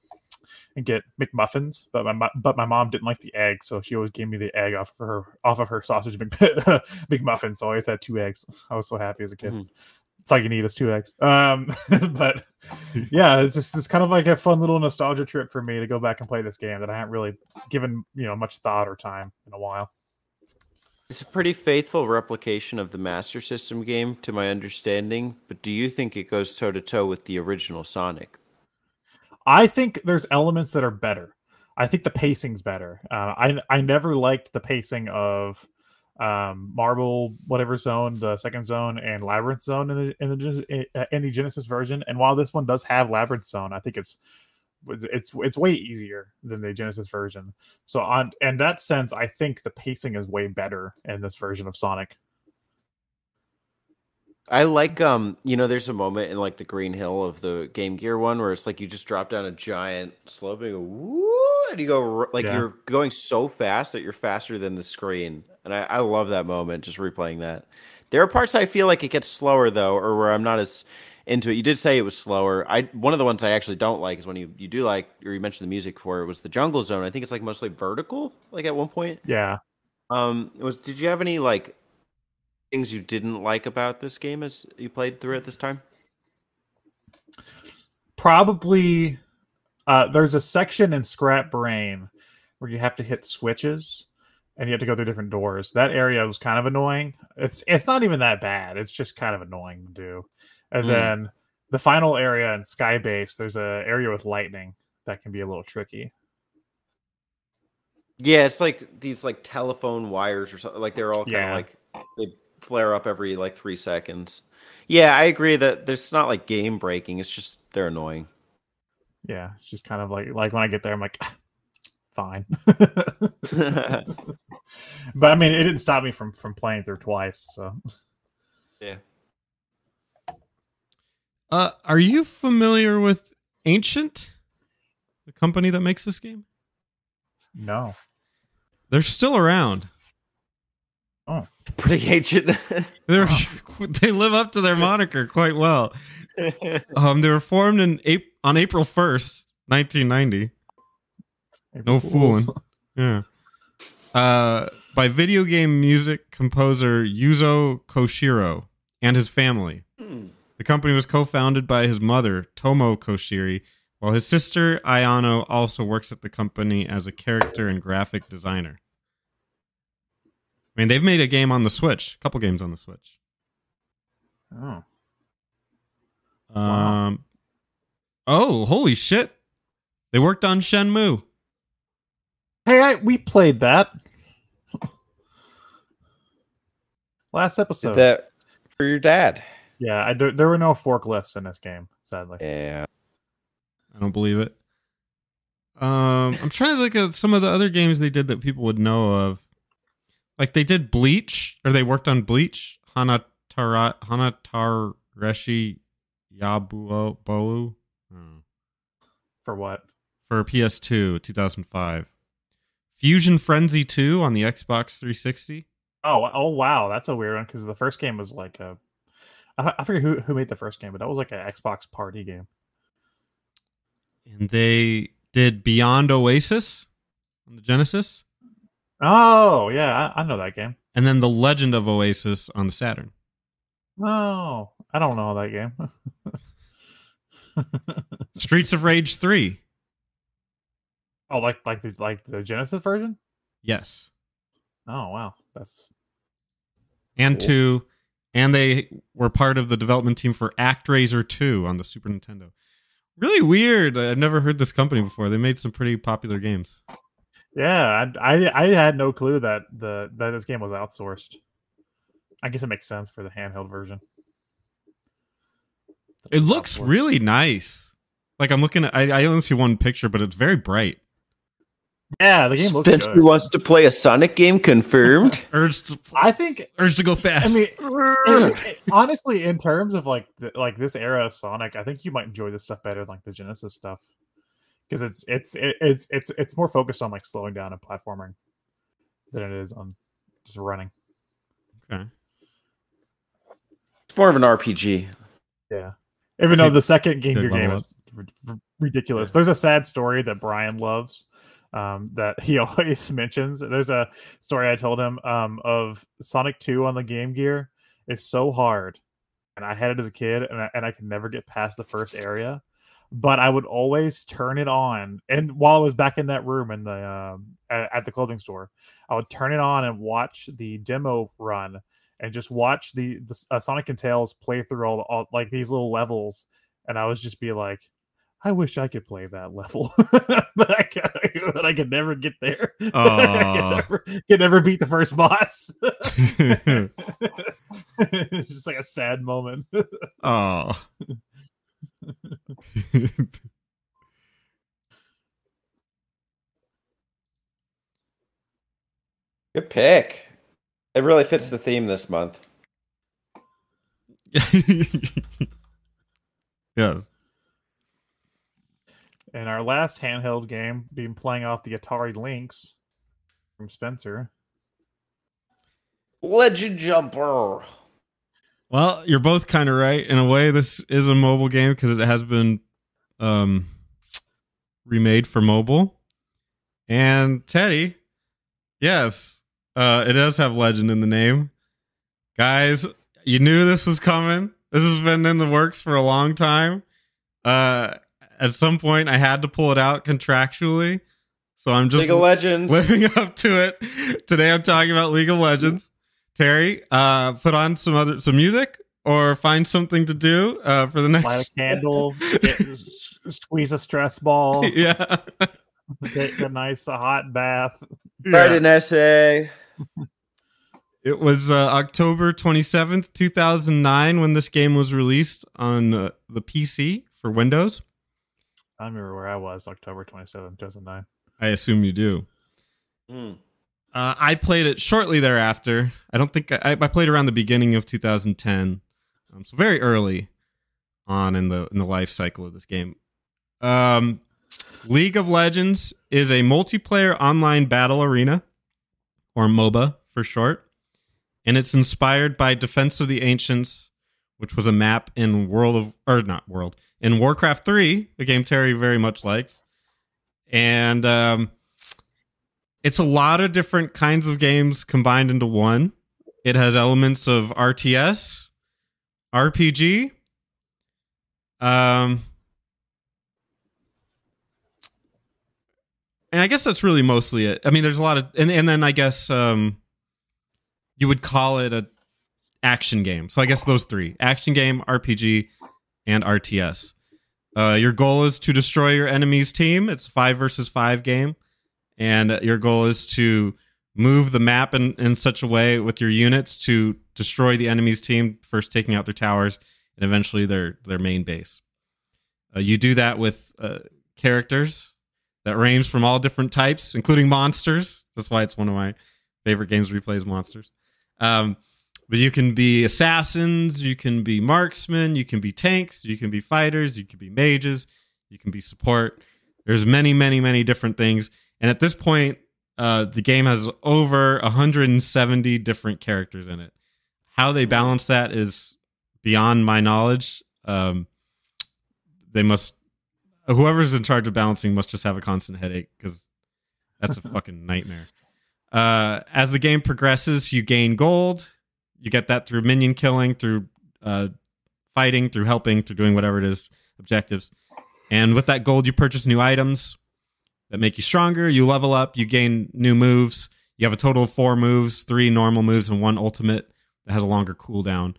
and get McMuffins, but my but my mom didn't like the egg, so she always gave me the egg off of her off of her sausage Mc, McMuffin. So I always had two eggs. I was so happy as a kid. Mhm. it's like you need us two eggs. Um, but yeah, it's just it's kind of like a fun little nostalgia trip for me to go back and play this game that I haven't really given you know much thought or time in a while. It's a pretty faithful replication of the Master System game, to my understanding. But do you think it goes toe to toe with the original Sonic? I think there's elements that are better. I think the pacing's better. Uh, I I never liked the pacing of um, Marble whatever zone, the second zone, and Labyrinth zone in the in the uh, in the Genesis version. And while this one does have Labyrinth zone, I think it's it's it's way easier than the Genesis version. So on in that sense, I think the pacing is way better in this version of Sonic. I like um you know there's a moment in like the Green Hill of the Game Gear one where it's like you just drop down a giant slope and you go woo and you go like Yeah. you're going so fast that you're faster than the screen and I, I love that moment just replaying that. There are parts I feel like it gets slower though or where I'm not as into it. You did say it was slower. I one of the ones I actually don't like is when you you do like or you mentioned the music for it was the Jungle Zone. I think it's like mostly vertical like at one point. Yeah. Um was did you have any like things you didn't like about this game as you played through it this time? probably uh, there's a section in Scrap Brain where you have to hit switches and you have to go through different doors. That area was kind of annoying. It's it's not even that bad. It's just kind of annoying to do. And Mm. then the final area in Skybase, there's a area with lightning that can be a little tricky. Yeah, it's like these like telephone wires or something. Like they're all kind of Yeah. like they flare up every like three seconds. Yeah, I agree that there's not like game breaking. It's just they're annoying. Yeah, it's just kind of like like when I get there, I'm like, fine. but I mean, it didn't stop me from from playing through twice. So yeah. Uh, are you familiar with Ancient, the company that makes this game? no, They're still around. Pretty ancient. They're, they live up to their moniker quite well. Um, they were formed in on April first, nineteen ninety. No fooling. Yeah. Uh, by video game music composer Yuzo Koshiro and his family. Hmm. The company was co-founded by his mother, Tomo Koshiro, while his sister Ayano also works at the company as a character and graphic designer. I mean, they've made a game on the Switch, a couple games on the Switch. Oh, Um, Wow. oh, holy shit! They worked on Shenmue. hey, I, we played that last episode. Did that for your dad. Yeah, I, there, there were no forklifts in this game, sadly. Yeah. I don't believe it. Um, I'm trying to look at some of the other games they did that people would know of. Like they did Bleach, or they worked on Bleach. Hanatara Hanatareshi Yabuo Bou. For what? for PS2, 2005. Fusion Frenzy 2 on the Xbox 360. Oh, oh wow, that's a weird one because the first game was like a. I, I forget who who made the first game, but that was like an Xbox party game. And they did Beyond Oasis on the Genesis. Oh yeah, I, I know that game. And then The Legend of Oasis on the Saturn. Oh, I don't know that game. Streets of Rage 3. oh, like like the like the Genesis version. Yes. Oh wow, that's and Cool. 2. And they were part of the development team for ActRaiser 2 on the Super Nintendo. Really weird. I've never heard this company before. They made some pretty popular games. Yeah. I, I I had no clue that the that this game was outsourced. I guess it makes sense for the handheld version. That It looks outsourced. really nice. Like I'm looking at I, I only see one picture, but it's very bright. yeah. The game looks Spencer good. wants to play a Sonic game confirmed. Urge to I think urge to go fast. I fast. mean, in- honestly, in terms of like the, like this era of Sonic, I think you might enjoy this stuff better than like the Genesis stuff because it's it's it's it's it's more focused on like slowing down and platforming than it is on just running. okay. It's more of an RPG. Yeah. Even though the second Game good Gear game level is r- r- ridiculous. There's a sad story that Brian loves um, that he always mentions. There's a story I told him um, of Sonic 2 on the Game Gear It's so hard and I had it as a kid, and I, and I could never get past the first area. But I would always turn it on, and while I was back in that room in the um, at, the clothing store, I would turn it on and watch the demo run, and just watch the, the uh, Sonic and Tails play through all, all like these little levels, and I was just be like, I wish I could play that level, but I could, but I could never get there. I could, never, could never beat the first boss. it's just like a sad moment. oh. Good pick. It really fits the theme this month. yes. and our last handheld game, being playing off the Atari Lynx from Spencer. Legend Jumper. Well, you're both kind of right. In a way, this is a mobile game because it has been um, remade for mobile. And Teddy, yes, uh, it does have legend in the name. Guys, you knew this was coming. This has been in the works for a long time. Uh, at some point, I had to pull it out contractually. So I'm just League of Legends. living up to it. Today I'm talking about League of Legends. Terry, uh, put on some other some music or find something to do uh, for the next. Light a candle, get, squeeze a stress ball, yeah, take a nice uh, hot bath. Write an essay. It was uh, October twenty seventh, two thousand nine, when this game was released on uh, the PC for Windows. I remember where I was October 27, 2009. I assume you do. Hmm. Uh, I played it shortly thereafter. I don't think I, I played around the beginning of 2010, um, so very early on in the in the life cycle of this game. Um, League of Legends is a multiplayer online battle arena, or MOBA for short, and it's inspired by Defense of the Ancients, which was a map in World of or not World in Warcraft 3, a game Terry very much likes, and um, it's a lot of different kinds of games combined into one. It has elements of RTS, RPG, um, and I guess that's really mostly it. I mean, there's a lot of, and, and then I guess um, you would call it a action game. So I guess those three: action game, RPG, and RTS. Uh, your goal is to destroy your enemy's team. It's five versus five game and your goal is to move the map in, in such a way with your units to destroy the enemy's team first taking out their towers and eventually their their main base. Uh, you do that with uh, characters that range from all different types including monsters. That's why it's one of my favorite games where we play as monsters. Um, but you can be assassins you can be marksmen you can be tanks you can be fighters you can be mages you can be support. There's many many many different things and at this point, uh, the game has over 170 different characters in it. How they balance that is beyond my knowledge. Um, they must, whoever's in charge of balancing must just have a constant headache because that's a fucking nightmare. Uh, as the game progresses, you gain gold. You get that through minion killing, through uh, fighting, through helping, through doing whatever it is, objectives. And with that gold, you purchase new items that make you stronger. You level up, you gain new moves. You have a total of four moves, three normal moves, and one ultimate that has a longer cooldown.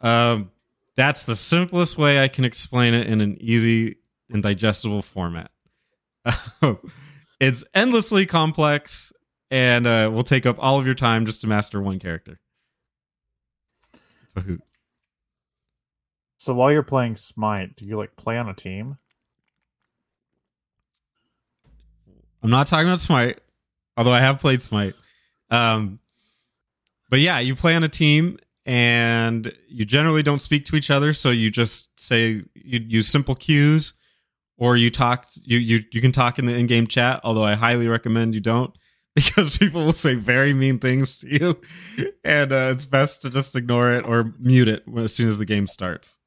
Um, that's the simplest way I can explain it in an easy and digestible format. it's endlessly complex and uh, will take up all of your time just to master one character. A hoot. So while you're playing Smite, do you like play on a team? I'm not talking about Smite, although I have played Smite. Um, but yeah, you play on a team and you generally don't speak to each other, so you just say you use simple cues or you talk you you you can talk in the in-game chat, although I highly recommend you don't because people will say very mean things to you and uh, it's best to just ignore it or mute it as soon as the game starts.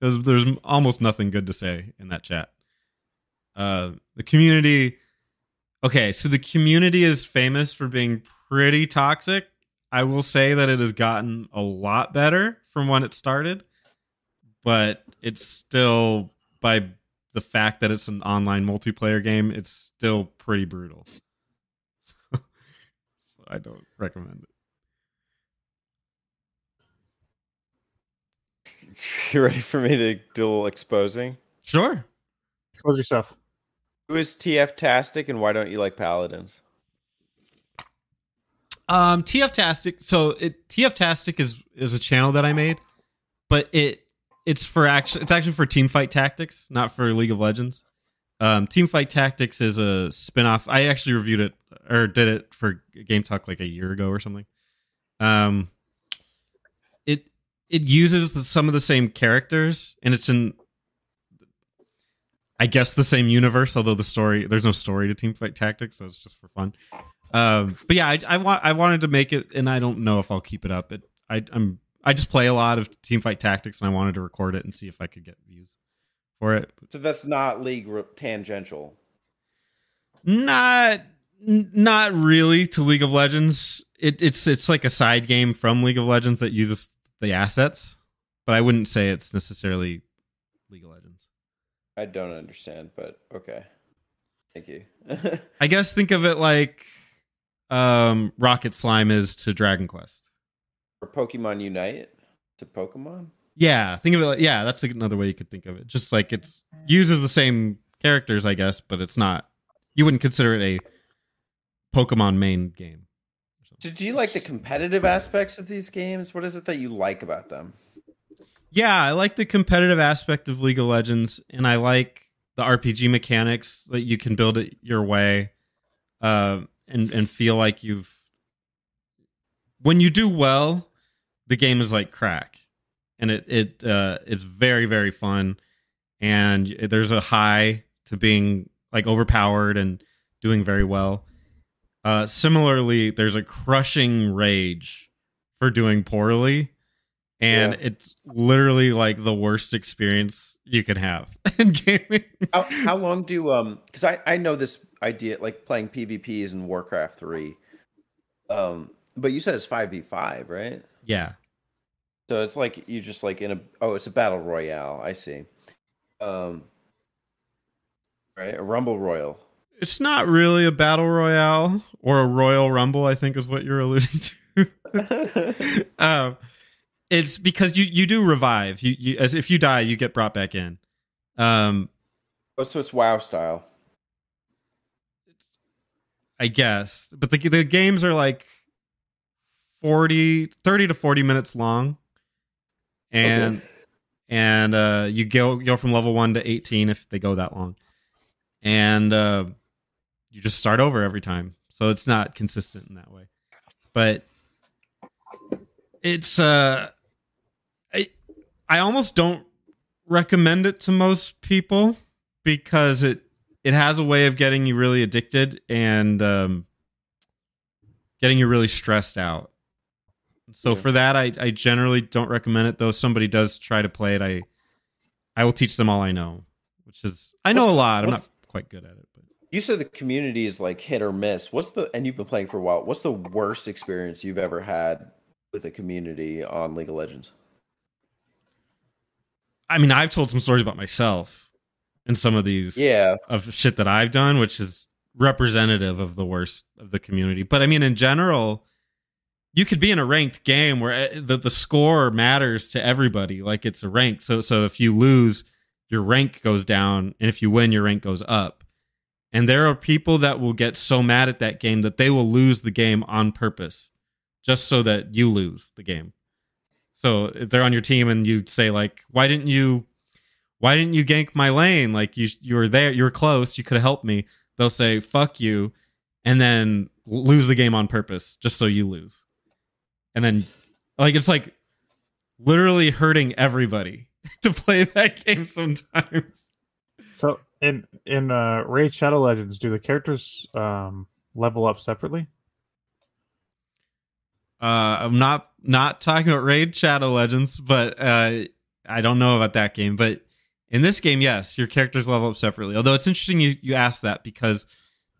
Because there's almost nothing good to say in that chat. Uh, the community Okay, so the community is famous for being pretty toxic. I will say that it has gotten a lot better from when it started, but it's still by the fact that it's an online multiplayer game, it's still pretty brutal. so I don't recommend it. You ready for me to do a little exposing? Sure. Expose yourself. Who is TF Tastic and why don't you like Paladins? Um, TF Tastic. So it TF Tastic is is a channel that I made, but it it's for actually it's actually for Team Fight Tactics, not for League of Legends. Um, Team Fight Tactics is a spin-off. I actually reviewed it or did it for Game Talk like a year ago or something. Um, it it uses the, some of the same characters, and it's in I guess the same universe, although the story there's no story to Team Fight Tactics, so it's just for fun. Um, but yeah, I, I want I wanted to make it, and I don't know if I'll keep it up. It I I'm I just play a lot of Team Fight Tactics, and I wanted to record it and see if I could get views for it. So that's not league re- tangential. Not not really to League of Legends. It, it's it's like a side game from League of Legends that uses the assets, but I wouldn't say it's necessarily League of Legends. I don't understand, but okay. Thank you. I guess think of it like um, Rocket Slime is to Dragon Quest. or Pokemon Unite to Pokemon? Yeah, think of it like yeah, that's another way you could think of it. Just like it's uses the same characters, I guess, but it's not. You wouldn't consider it a Pokemon main game. Do you like the competitive aspects of these games? What is it that you like about them? Yeah, I like the competitive aspect of League of Legends, and I like the RPG mechanics that you can build it your way, uh, and and feel like you've. When you do well, the game is like crack, and it it uh, is very very fun, and there's a high to being like overpowered and doing very well. Uh, similarly, there's a crushing rage for doing poorly and Yeah. it's literally like the worst experience you can have in gaming. How, how long do um? Because I I know this idea like playing PvPs in Warcraft three. Um, but you said it's five v five, right? yeah, So it's like you just like in a oh, it's a battle royale. I see. Um, right, a rumble royal. it's not really a battle royale or a royal rumble. I think is what you're alluding to. um, it's because you you do revive. You you as if you die, you get brought back in. Um, Oh, so it's WoW style. I guess. But the the games are like 40 30 to 40 minutes long. And Okay. and uh you go go from level 1 to 18 if they go that long. And uh you just start over every time. So it's not consistent in that way. But it's uh I I almost don't recommend it to most people because it it has a way of getting you really addicted and um, getting you really stressed out. So Yeah. for that, I, I generally don't recommend it. Though somebody does try to play it, I I will teach them all I know, which is I know a lot. I'm not quite good at it, but You said the community is like hit or miss. What's the and you've been playing for a while. What's the worst experience you've ever had with a community on League of Legends? I mean, I've told some stories about myself and some of these Yeah, of shit that I've done, which is representative of the worst of the community. But I mean, in general, you could be in a ranked game where eh, the, the score matters to everybody. Like it's a rank. So so if you lose, your rank goes down, and if you win, your rank goes up. And there are people that will get so mad at that game that they will lose the game on purpose, just so that you lose the game. So if they're on your team and you say like, "Why didn't you why didn't you gank my lane? Like you you were there, you were close, you could have helped me. They'll say fuck you, and then lose the game on purpose just so you lose. And then like it's like literally hurting everybody to play that game sometimes. So in in uh, Raid Shadow Legends, do the characters um, level up separately? Uh, I'm not not talking about Raid Shadow Legends, but uh, I don't know about that game. But in this game, yes, your characters level up separately. Although it's interesting you you asked that because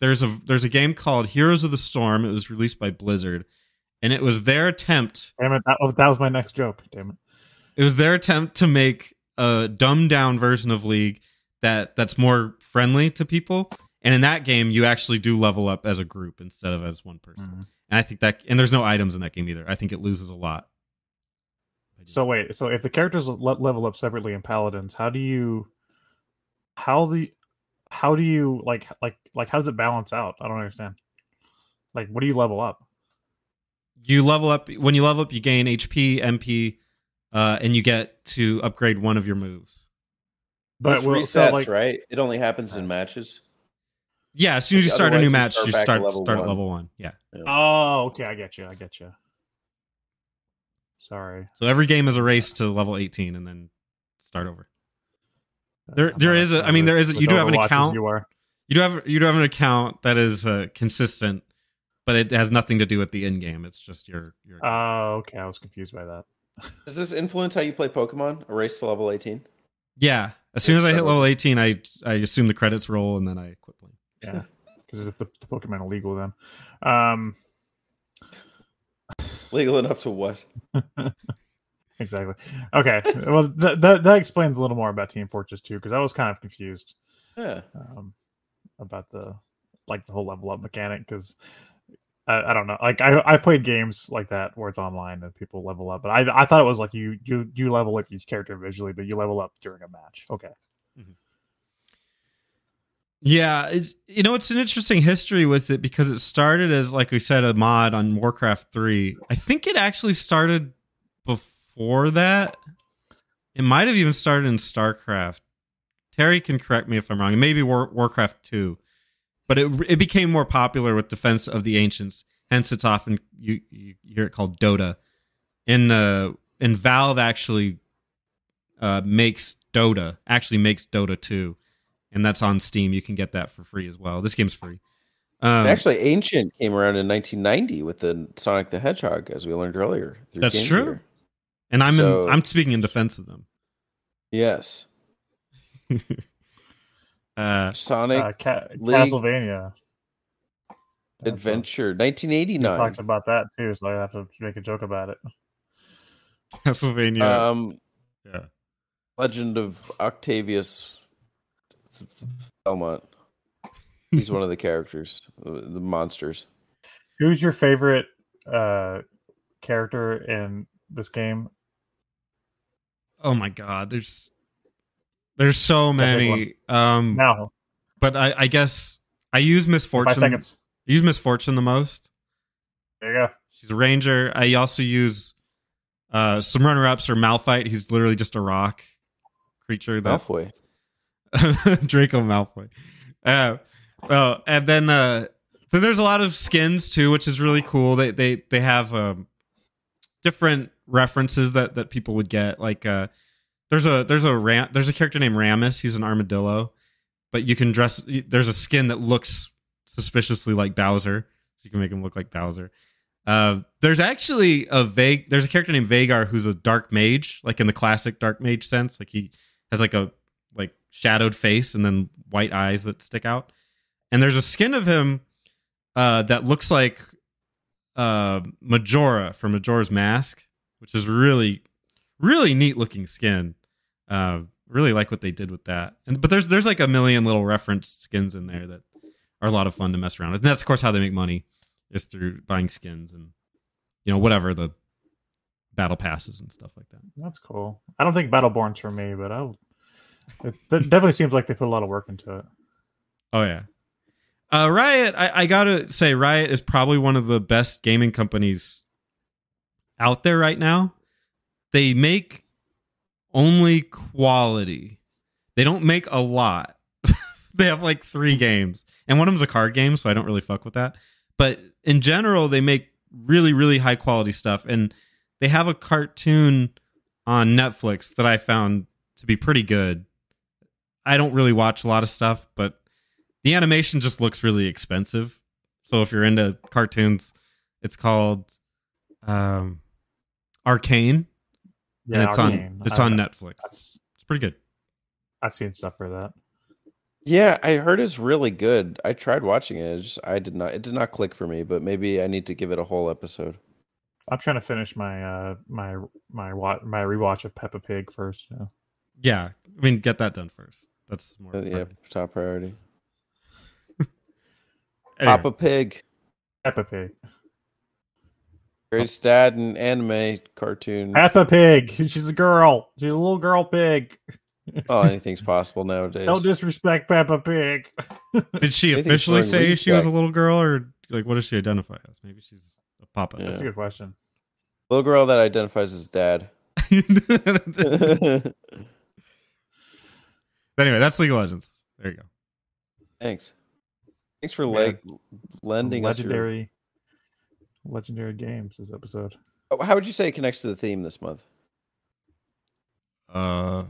there's a there's a game called Heroes of the Storm. It was released by Blizzard, and it was their attempt. Damn it! That was, that was my next joke. Damn it! It was their attempt to make a dumbed down version of League that that's more friendly to people. And in that game, you actually do level up as a group instead of as one person. Mhm. And I think that, and there's no items in that game either. I think it loses a lot. So wait, so if the characters level up separately in Paladins, how do you, how the, how do you like like like how does it balance out? I don't understand. Like, what do you level up? you level up when you level up, you gain HP, MP, uh, and you get to upgrade one of your moves. But It's will- resets, so like, right? It only happens in matches. Yeah, as soon as you start a Otherwise, new you match, start you back start level start at one. level one. Yeah. oh, okay, I get you, I get you. Sorry, So every game is a race to level 18 and then start over. There- I'm there not is a- as I mean, there is a- you do have an account. You are. You do have you do have an account that is uh, consistent, but it has nothing to do with the end game. It's just your your. Oh, okay, I was confused by that. Does this influence how you play Pokemon? A race to level 18? yeah. As soon as I hit level 18, I I assume the credits roll and then I quit playing. Yeah, because the, the Pokemon illegal then. Um, Legal enough to what? exactly. Okay, well that that that explains a little more about Team Fortress 2 because I was kind of confused. Yeah. um, about the like the whole level up mechanic because I, I don't know like I I played games like that where it's online and people level up but I I thought it was like you you you level up each character visually but you level up during a match okay Yeah, you know it's an interesting history with it because it started as like we said a mod on Warcraft 3. I think it actually started before that. It might have even started in StarCraft. Terry can correct me if I'm wrong. Maybe War- Warcraft 2. But it it became more popular with Defense of the Ancients. Hence it's often you, you hear it called Dota. In uh in Valve actually uh makes Dota, actually makes Dota 2 and that's on Steam. You can get that for free as well. This game's free. Um, Actually, Ancient came around in 1990 with the Sonic the Hedgehog, as we learned earlier. That's Game true. Gear. and I'm so- in, I'm speaking in defense of them. Yes. Uh, Sonic uh, Ca- Castlevania That's a- Adventure, we 1989. talked about that too so I have to make a joke about it Castlevania. Um, yeah. Legend of Octavius Belmont. He's one of the characters, the monsters. who's your favorite uh character in this game Oh my God. There's there's so many. Um, now but I, I guess I use Miss Fortune. five seconds I use Miss Fortune the most. there you go She's a ranger. I also use uh, some runner ups or Malphite. He's literally just a rock creature that Halfway. Draco Malfoy. Uh, well, and then uh, then there's a lot of skins too, which is really cool. They they they have um, different references that that people would get. Like uh, there's a there's a ram there's a character named Rammus. He's an armadillo, but you can dress. There's a skin that looks suspiciously like Bowser, so you can make him look like Bowser. Uh, there's actually a vague. There's a character named Veigar who's a dark mage, like in the classic dark mage sense. Like he has like a shadowed face and then white eyes that stick out. And there's a skin of him uh, that looks like uh, Majora from Majora's Mask, which is really, really neat looking skin. Uh, really like what they did with that. And but there's there's like a million little reference skins in there that are a lot of fun to mess around with. And that's of course how they make money is through buying skins and you know whatever the battle passes and stuff like that. That's cool. I don't think Battleborn's for me, but It definitely seems like they put a lot of work into it. Oh yeah. Uh, Riot, I, I gotta say, Riot is probably one of the best gaming companies out there right now. They make only quality. They don't make a lot. they have like three games, and one of them's a card game, so I don't really fuck with that. But in general, they make really, really high quality stuff, and they have a cartoon on Netflix that I found to be pretty good. I don't really watch a lot of stuff, but the animation just looks really expensive. So if you're into cartoons, it's called um, Arcane, and it's Arcane. on it's I've- on Netflix. I've, It's pretty good. I've seen stuff for that. Yeah, I heard it's really good. I tried watching it. It's just I did not. It did not click for me. But maybe I need to give it a whole episode. I'm trying to finish my uh my my wa- my rewatch of Peppa Pig first. You know? Yeah, I mean, get that done first. That's more. Uh, yeah, important. top priority. Anyway, Papa Pig, Peppa Pig. greatest dad in anime cartoon. Peppa Pig. She's a girl. She's a little girl pig. Oh, anything's possible nowadays. Don't disrespect Peppa Pig. did she I officially it's showing say she was a respect. little girl, or like what does she identify as? Maybe she's a papa. Yeah. That's a good question. Little girl that identifies as dad. Anyway, that's League of Legends. There you go. Thanks. Thanks for Yeah. like lending us your. legendary, legendary games. This episode. Oh, How would you say it connects to the theme this month? Uh,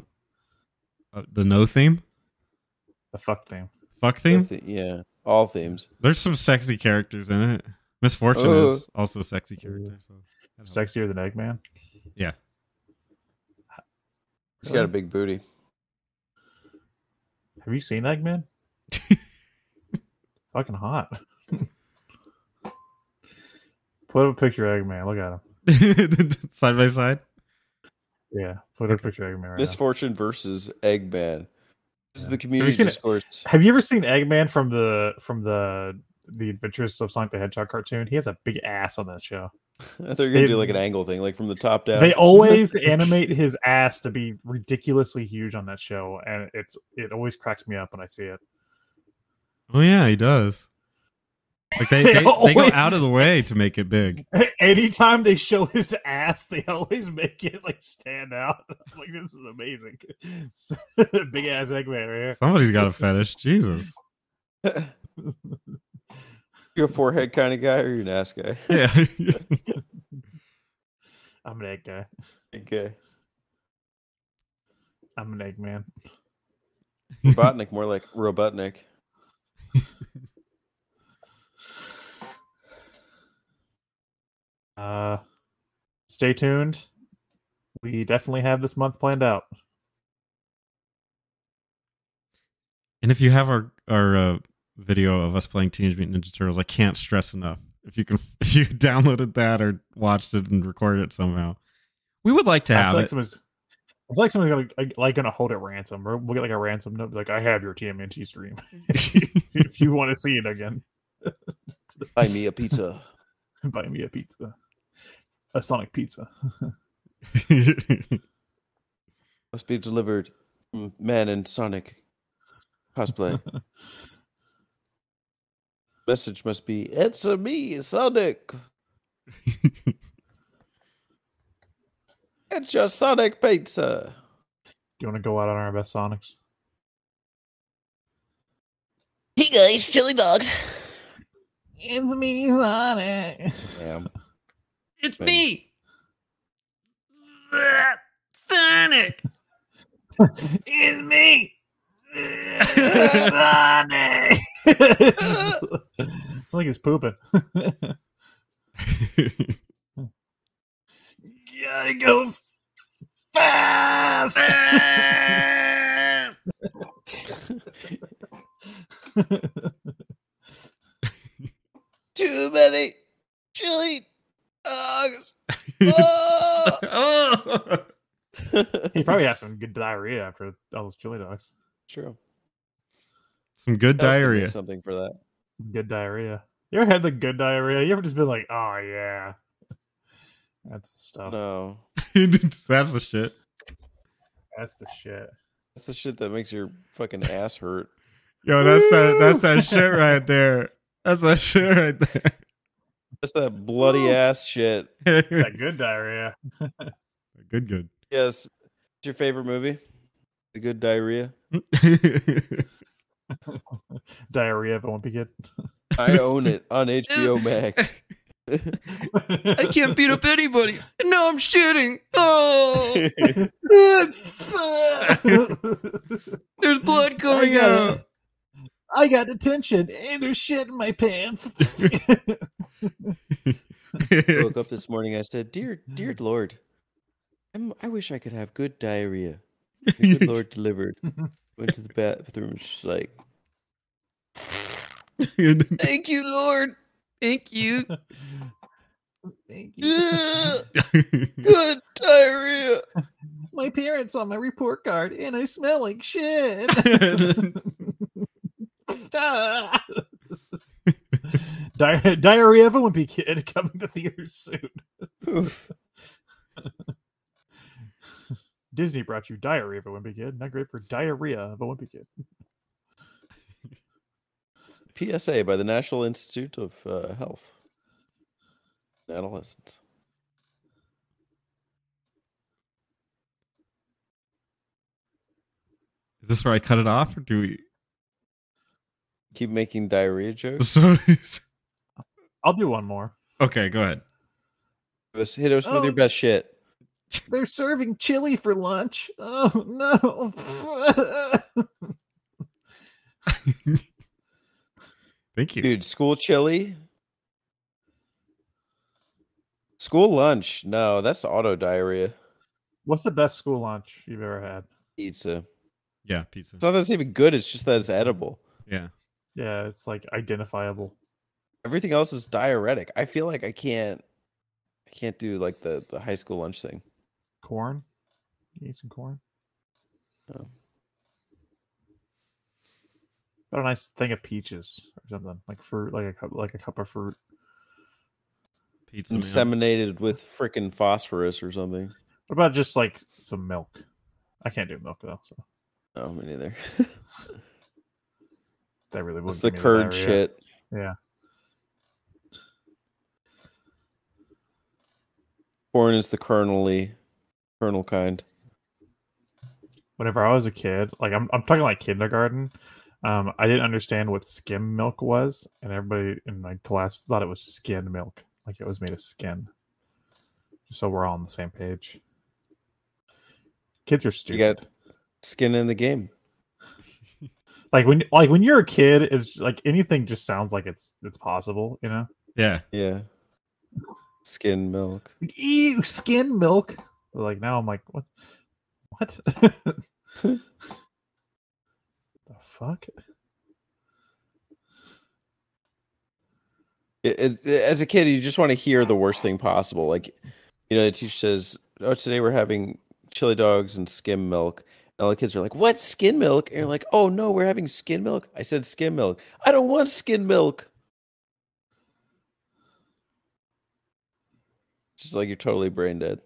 uh, the no theme, The fuck theme. fuck theme. the- yeah, all themes. There's some sexy characters in it. Miss Fortune Oh. is also a sexy character. So. Sexier than Eggman. Yeah. He's got a big booty. Have you seen Eggman? Fucking hot. Put up a picture of Eggman. Look at him. side by side. Yeah, put up a picture of Eggman right now. Miss Fortune versus Eggman. This is the you community seen it? discourse. Have you ever seen Eggman from the from the the Adventures of Sonic the Hedgehog cartoon? He has a big ass on that show. I thought you were gonna They- do like an angle thing, like from the top down. They always animate his ass to be ridiculously huge on that show, and it's it always cracks me up when I see it. Oh yeah, he does. Like they, They they, they go out of the way to make it big. Anytime they show his ass, they always make it like stand out. I'm like this is amazing. big ass Eggman right here. Somebody's got a fetish. Jesus. You're a forehead kind of guy, or you're an ass guy? Yeah. I'm an egg guy. Okay, I'm an Eggman. Robotnik, more like Robotnik. Uh, stay tuned. We definitely have this month planned out. and if you have our our uh, video of us playing Teenage Mutant Ninja Turtles, I can't stress enough. If you can, if you downloaded that or watched it and recorded it somehow, we would like to I have feel like it. someone's. I feel like someone's gonna like, like gonna hold it ransom, or we'll get like a ransom note, like I have your TMNT stream if you want to see it again. Buy me a pizza. Buy me a pizza, a Sonic pizza. Must be delivered mm, Man in Sonic cosplay. Message must be It's a me, Sonic. It's your Sonic pizza. Do you want to go out on our best Sonics? Hey guys, chili dogs. It's me, Sonic. Damn. it's Thanks. me, Sonic. It's me, Sonic. It's like he's pooping. Gotta go fast. Too many chili dogs. Oh! oh. he probably has some good diarrhea after all those chili dogs. True. Some good I was gonna make diarrhea. Something for that. Some good diarrhea. You ever had the good diarrhea? You ever just been like, oh yeah, that's the stuff. No. That's the shit. That's the shit. That's the shit that makes your fucking ass hurt. Yo, that's that. That's that shit right there. That's that shit right there. That's that bloody ass shit. It's that good diarrhea. good, good. Yes. What's your favorite movie? The Good Diarrhea. diarrhea of a wimpy kid. I own it on HBO Max. I can't beat up anybody. No, I'm shitting. Oh, there's blood coming got out. I got detention and there's shit in my pants. woke up this morning. I said, "Dear, dear Lord, I'm, I wish I could have good diarrhea." The good Lord delivered. Went to the bathroom. She's like, "Thank you, Lord." Thank you. Thank you. Good diarrhea. My parents on my report card, and I smell like shit. Ah. Di- Diarrhea of a Wimpy Kid coming to theaters soon. Oof. Disney brought you Diarrhea of a Wimpy Kid. Not great for diarrhea of a Wimpy Kid. PSA by the National Institute of uh, Health. and Adolescents. Is this where I cut it off, or do we? Keep making diarrhea jokes. So, I'll do one more. okay, go ahead. Hit us, hit us with your Oh. best shit. They're serving chili for lunch. Oh no. Thank you. Dude, school chili? School lunch? No, that's auto diarrhea. What's the best school lunch you've ever had? Pizza. Yeah, pizza. It's not that it's even good, it's just that it's edible. Yeah. Yeah, it's like identifiable. Everything else is diuretic. I feel like I can't I can't do like the, the high school lunch thing. Corn. You eat some corn. Oh. Got a nice thing of peaches or something like fruit, like a cup, like a cup of fruit. Pizza. man. Inseminated with freaking phosphorus or something. What about just like some milk? I can't do milk though, so No, me neither. that really It's wouldn't the curd diarrhea. shit. Yeah, Corn is the kernely kernel kind. whenever I was a kid, like I'm, I'm talking like kindergarten. Um, I didn't understand what skim milk was, and everybody in my class thought it was skin milk, like it was made of skin. So we're all on the same page. Kids are You stupid. got skin in the game. like when like when you're a kid, it's like anything just sounds like it's it's possible, you know. Yeah. Yeah. Skin milk. Ew, skin milk. Like now, I'm like, what? What? the fuck? It, it, as a kid, you just want to hear the worst thing possible. Like, you know, the teacher says, "Oh, today we're having chili dogs and skim milk." And all the kids are like, "What skin milk?" And you're like, "Oh no, we're having skin milk." I said skim milk. I don't want skin milk. It's just like you're totally brain dead.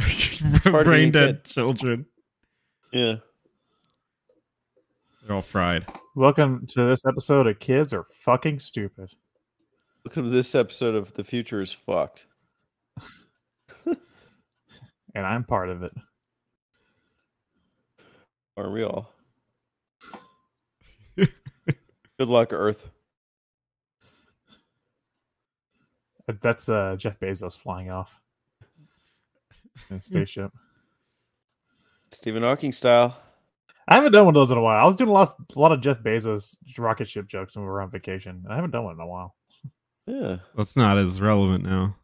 Hard to Brain dead good. children. Yeah. They're all fried. Welcome to this episode of Kids Are Fucking Stupid. Welcome to this episode of The Future is Fucked. And I'm part of it. Aren't we all? Good luck, Earth. That's uh, Jeff Bezos flying off in a spaceship. Stephen Hawking style. I haven't done one of those in a while. I was doing a lot, a lot of Jeff Bezos rocket ship jokes when we were on vacation, and I haven't done one in a while. Yeah. That's not as relevant now.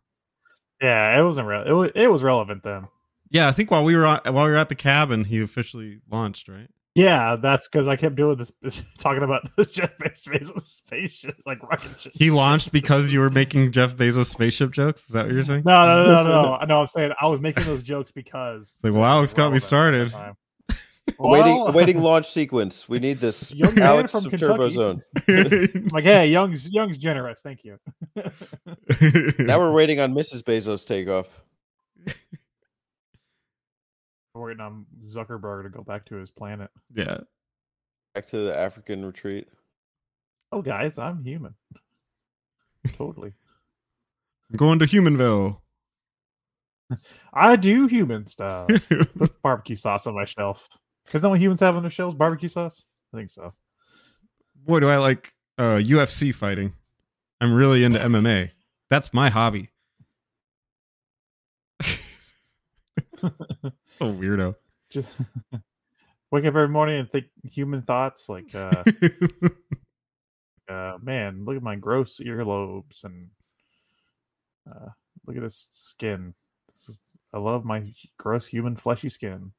Yeah, it wasn't real. It was, it was relevant then. Yeah, I think while we were on, while we were at the cabin, he officially launched, right? Yeah, that's because I kept doing this, talking about this Jeff Bezos spaceship, like rocket ship. He launched because you were making Jeff Bezos spaceship jokes. Is that what you're saying? No, no, no, no, no. I know. I'm saying I was making those jokes because Like, well, they were Alex got me relevant at the started. time. Awaiting, Well, awaiting launch sequence. We need this. Young man Alex from Kentucky. Turbo Zone. like, hey, Young's Young's generous. Thank you. Now we're waiting on Mrs. Bezos takeoff. We're waiting on Zuckerberg to go back to his planet. yeah. Back to the African retreat. Oh, guys, I'm human. Totally. I'm going to Humanville. I do human stuff. Put barbecue sauce on my shelf. Because then what humans have on their shelves? Barbecue sauce? I think so. Boy, do I like uh, UFC fighting. I'm really into MMA. That's my hobby. oh, weirdo. Just wake up every morning and think human thoughts like, uh, uh, man, look at my gross earlobes and uh, look at this skin. This is, I love my gross human fleshy skin.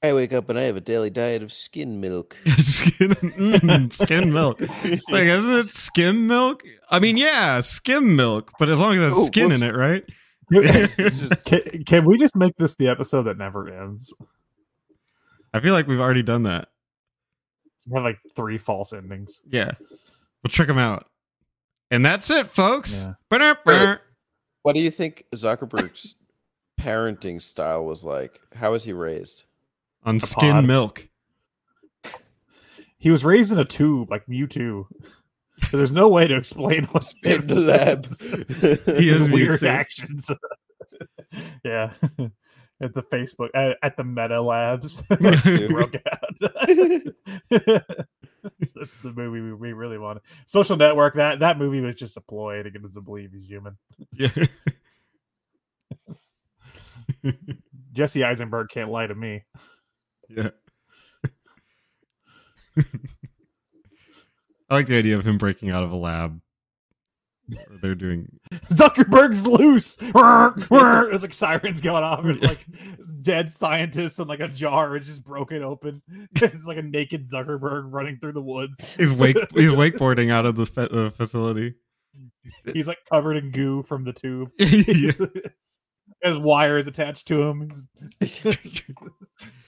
I wake up and I have a daily diet of skin milk. skin, mm, skim milk. It's like, isn't it skim milk? I mean, yeah, skim milk, but as long as there's Oh, skin in it, right? It's just- can, can we just make this the episode that never ends? I feel like we've already done that. We Have like three false endings. Yeah. We'll trick them out. And that's it, folks. Yeah. Ba-da-ba. what do you think Zuckerberg's parenting style was like? How was he raised? On skin pod. milk. He was raised in a tube like Mewtwo. But there's no way to explain what's In the labs. He is weird Mewtwo. actions. yeah. At the Facebook at, at the Meta Labs. Broke out. That's the movie we, we really wanted. Social Network. That that movie was just a ploy to get us to believe he's human. Yeah. Jesse Eisenberg can't lie to me. yeah. I like the idea of him breaking out of a lab. They're doing Zuckerberg's loose. It's like sirens going off. It's like dead scientists in like a jar. It's just broken open. It's like a naked Zuckerberg running through the woods. he's wake he's wakeboarding out of the uh, facility. He's like covered in goo from the tube. Yeah. His wires attached to him.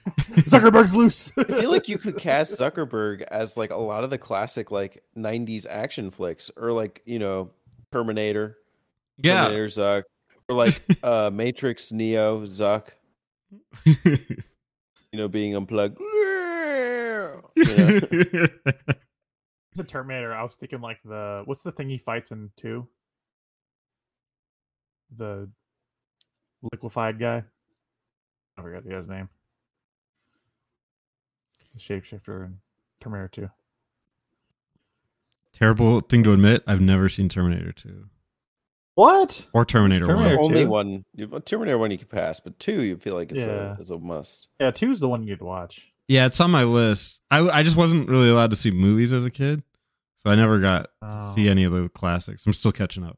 Zuckerberg's loose. I feel like you could cast Zuckerberg as like a lot of the classic like '90s action flicks, or like you know Terminator, Yeah. Terminator Zuck, or like uh Matrix Neo Zuck, you know, being unplugged. You know? the Terminator. I was thinking like the what's the thing he fights in two? The liquefied guy. I forgot the guy's name. The shapeshifter in Terminator Two. Terrible thing to admit. I've never seen Terminator 2 What? or Terminator, Terminator 1. Only one Terminator one you could pass, but two you feel like it's Yeah. a it's a must. Yeah, 2 is the one you'd watch. Yeah, it's on my list. I I just wasn't really allowed to see movies as a kid, so I never got to Oh. see any of the classics. I'm still catching up.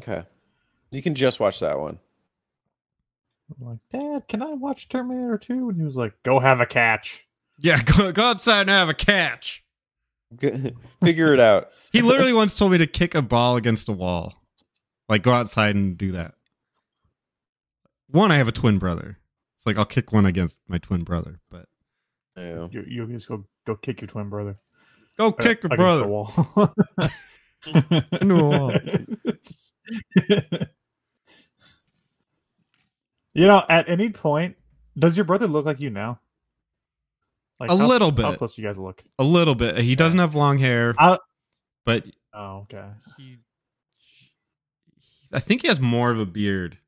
Okay, you can just watch that one. I'm like, Dad, can I watch Terminator 2? And he was like, Go have a catch. Yeah, go, go outside and have a catch. Figure it out. He literally once told me to kick a ball against a wall, like go outside and do that. One, I have a twin brother. It's like I'll kick one against my twin brother, but Yeah. You, you just go go kick your twin brother. go Uh, kick a against brother. the wall. Into a wall. You know, at any point, does your brother look like you now? Like A how- little How bit. close do you guys look? A little bit. He doesn't have long hair, I- but Oh, okay. he, I think he has more of a beard.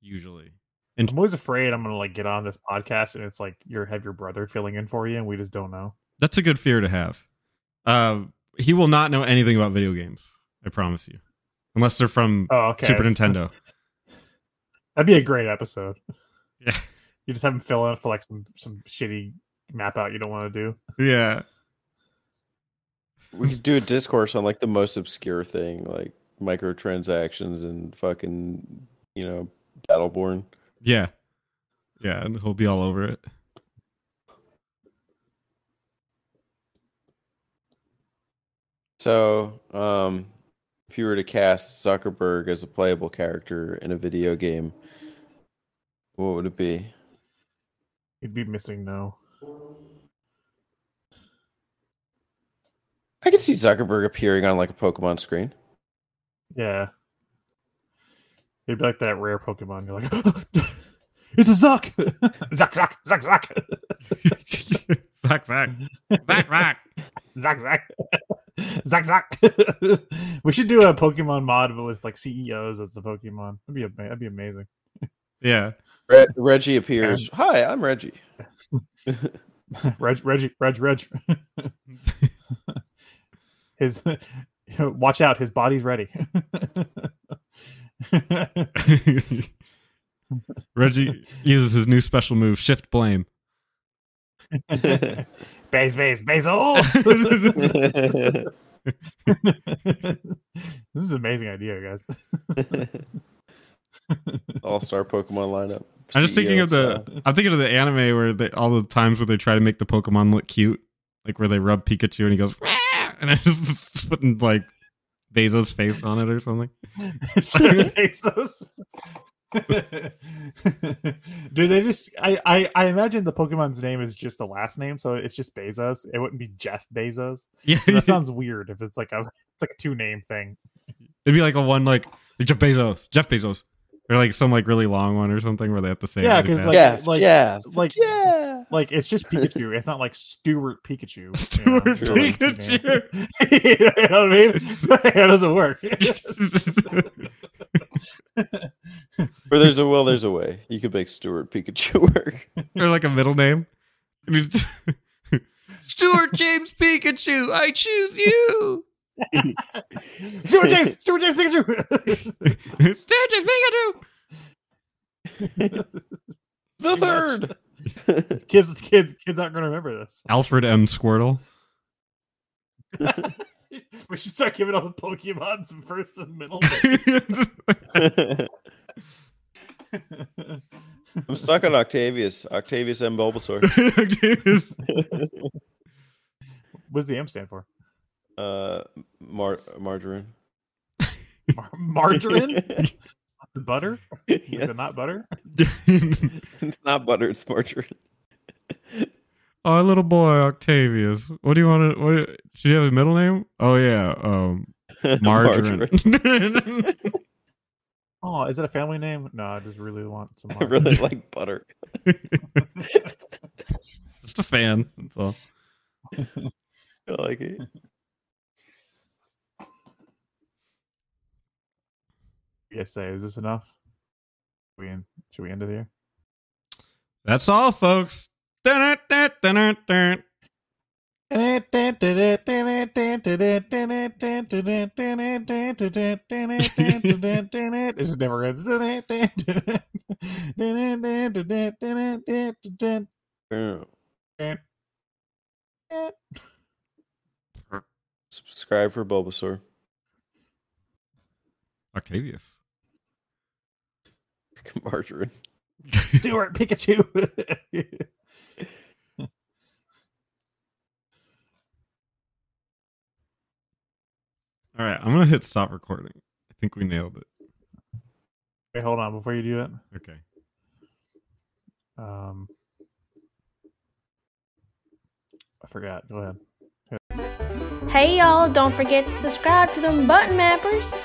Usually, And I'm always afraid I'm gonna like get on this podcast and it's like you have your brother filling in for you and we just don't know. that's a good fear to have. Uh, he will not know anything about video games. I promise you, unless they're from Oh, okay. Super Nintendo. That'd be a great episode. Yeah. You just have him fill in for like some some shitty map out you don't want to do. Yeah. We could do a discourse on like the most obscure thing, like microtransactions and fucking, you know, Battleborn. Yeah. Yeah, and he'll be all over it. So, um, if you were to cast Zuckerberg as a playable character in a video game, what would it be? You'd be MissingNo. I could see Zuckerberg appearing on like a Pokemon screen. Yeah. It'd be like that rare Pokemon. You're like, it's a Zuck! Zuck, Zuck, Zuck, Zuck! Zack, Zack. Zack, Zack. Zuck, Zuck! Zuck, Zuck! we should do a Pokemon mod but with like CEOs as the Pokemon. That'd be, ama- that'd be amazing. Yeah. Re- Reggie appears. Hi, I'm Reggie. Reg, Reggie, Reg, Reg. his, watch out, his body's ready. Reggie uses his new special move, Shift Blame. Base, base, Bezos! this is an amazing idea, guys. All star Pokemon lineup. I'm just thinking of CEO the. I'm thinking of the anime where they all the times where they try to make the Pokemon look cute, like where they rub Pikachu and he goes, "Rah!" and I just putting like Bezos' face on it or something. Bezos. Do they just? I, I I imagine the Pokemon's name is just the last name, so it's just Bezos. It wouldn't be Jeff Bezos. Yeah, That sounds weird if it's like a it's like a two name thing. it'd be like a one like, like Jeff Bezos, Jeff Bezos, or like some like really long one or something where they have to say. Yeah, really 'cause, fast. like- yeah, like- yeah, Like yeah. like it's just Pikachu. It's not like Stuart Pikachu. you know? Stuart It's like two Pikachu. you know what I mean? That doesn't work. Where there's a will, there's a way. You could make Stuart Pikachu work. or like a middle name. Stuart James Pikachu, I choose you. Stuart James. Stuart James Pikachu. Stuart James Pikachu. The much. third. kids, kids, kids aren't going to remember this. Alfred M. Squirtle. we should start giving all the Pokemon some first and middle. I'm stuck on Octavius. Octavius M. Bulbasaur. what does the M stand for? Uh, Mar- margarine. Mar- margarine? butter? Is it not butter? It's not butter. It's margarine. oh, little boy Octavius. What do you want to? What should you have a middle name? Oh yeah, um, margarine. Oh, is it a family name? No, I just really want some. margarine. I really like butter. Just a fan. That's all. I like it. You guys say, is this enough? We in, should we end it here? That's all, folks. It just never ends. Subscribe for Bulbasaur. Octavius. Margarine. Stuart Pikachu. All right, I'm gonna hit stop recording. I think we nailed it. Wait, hold on before you do it. Okay. Um, I forgot. Go ahead. Hey y'all, don't forget to subscribe to them button mappers.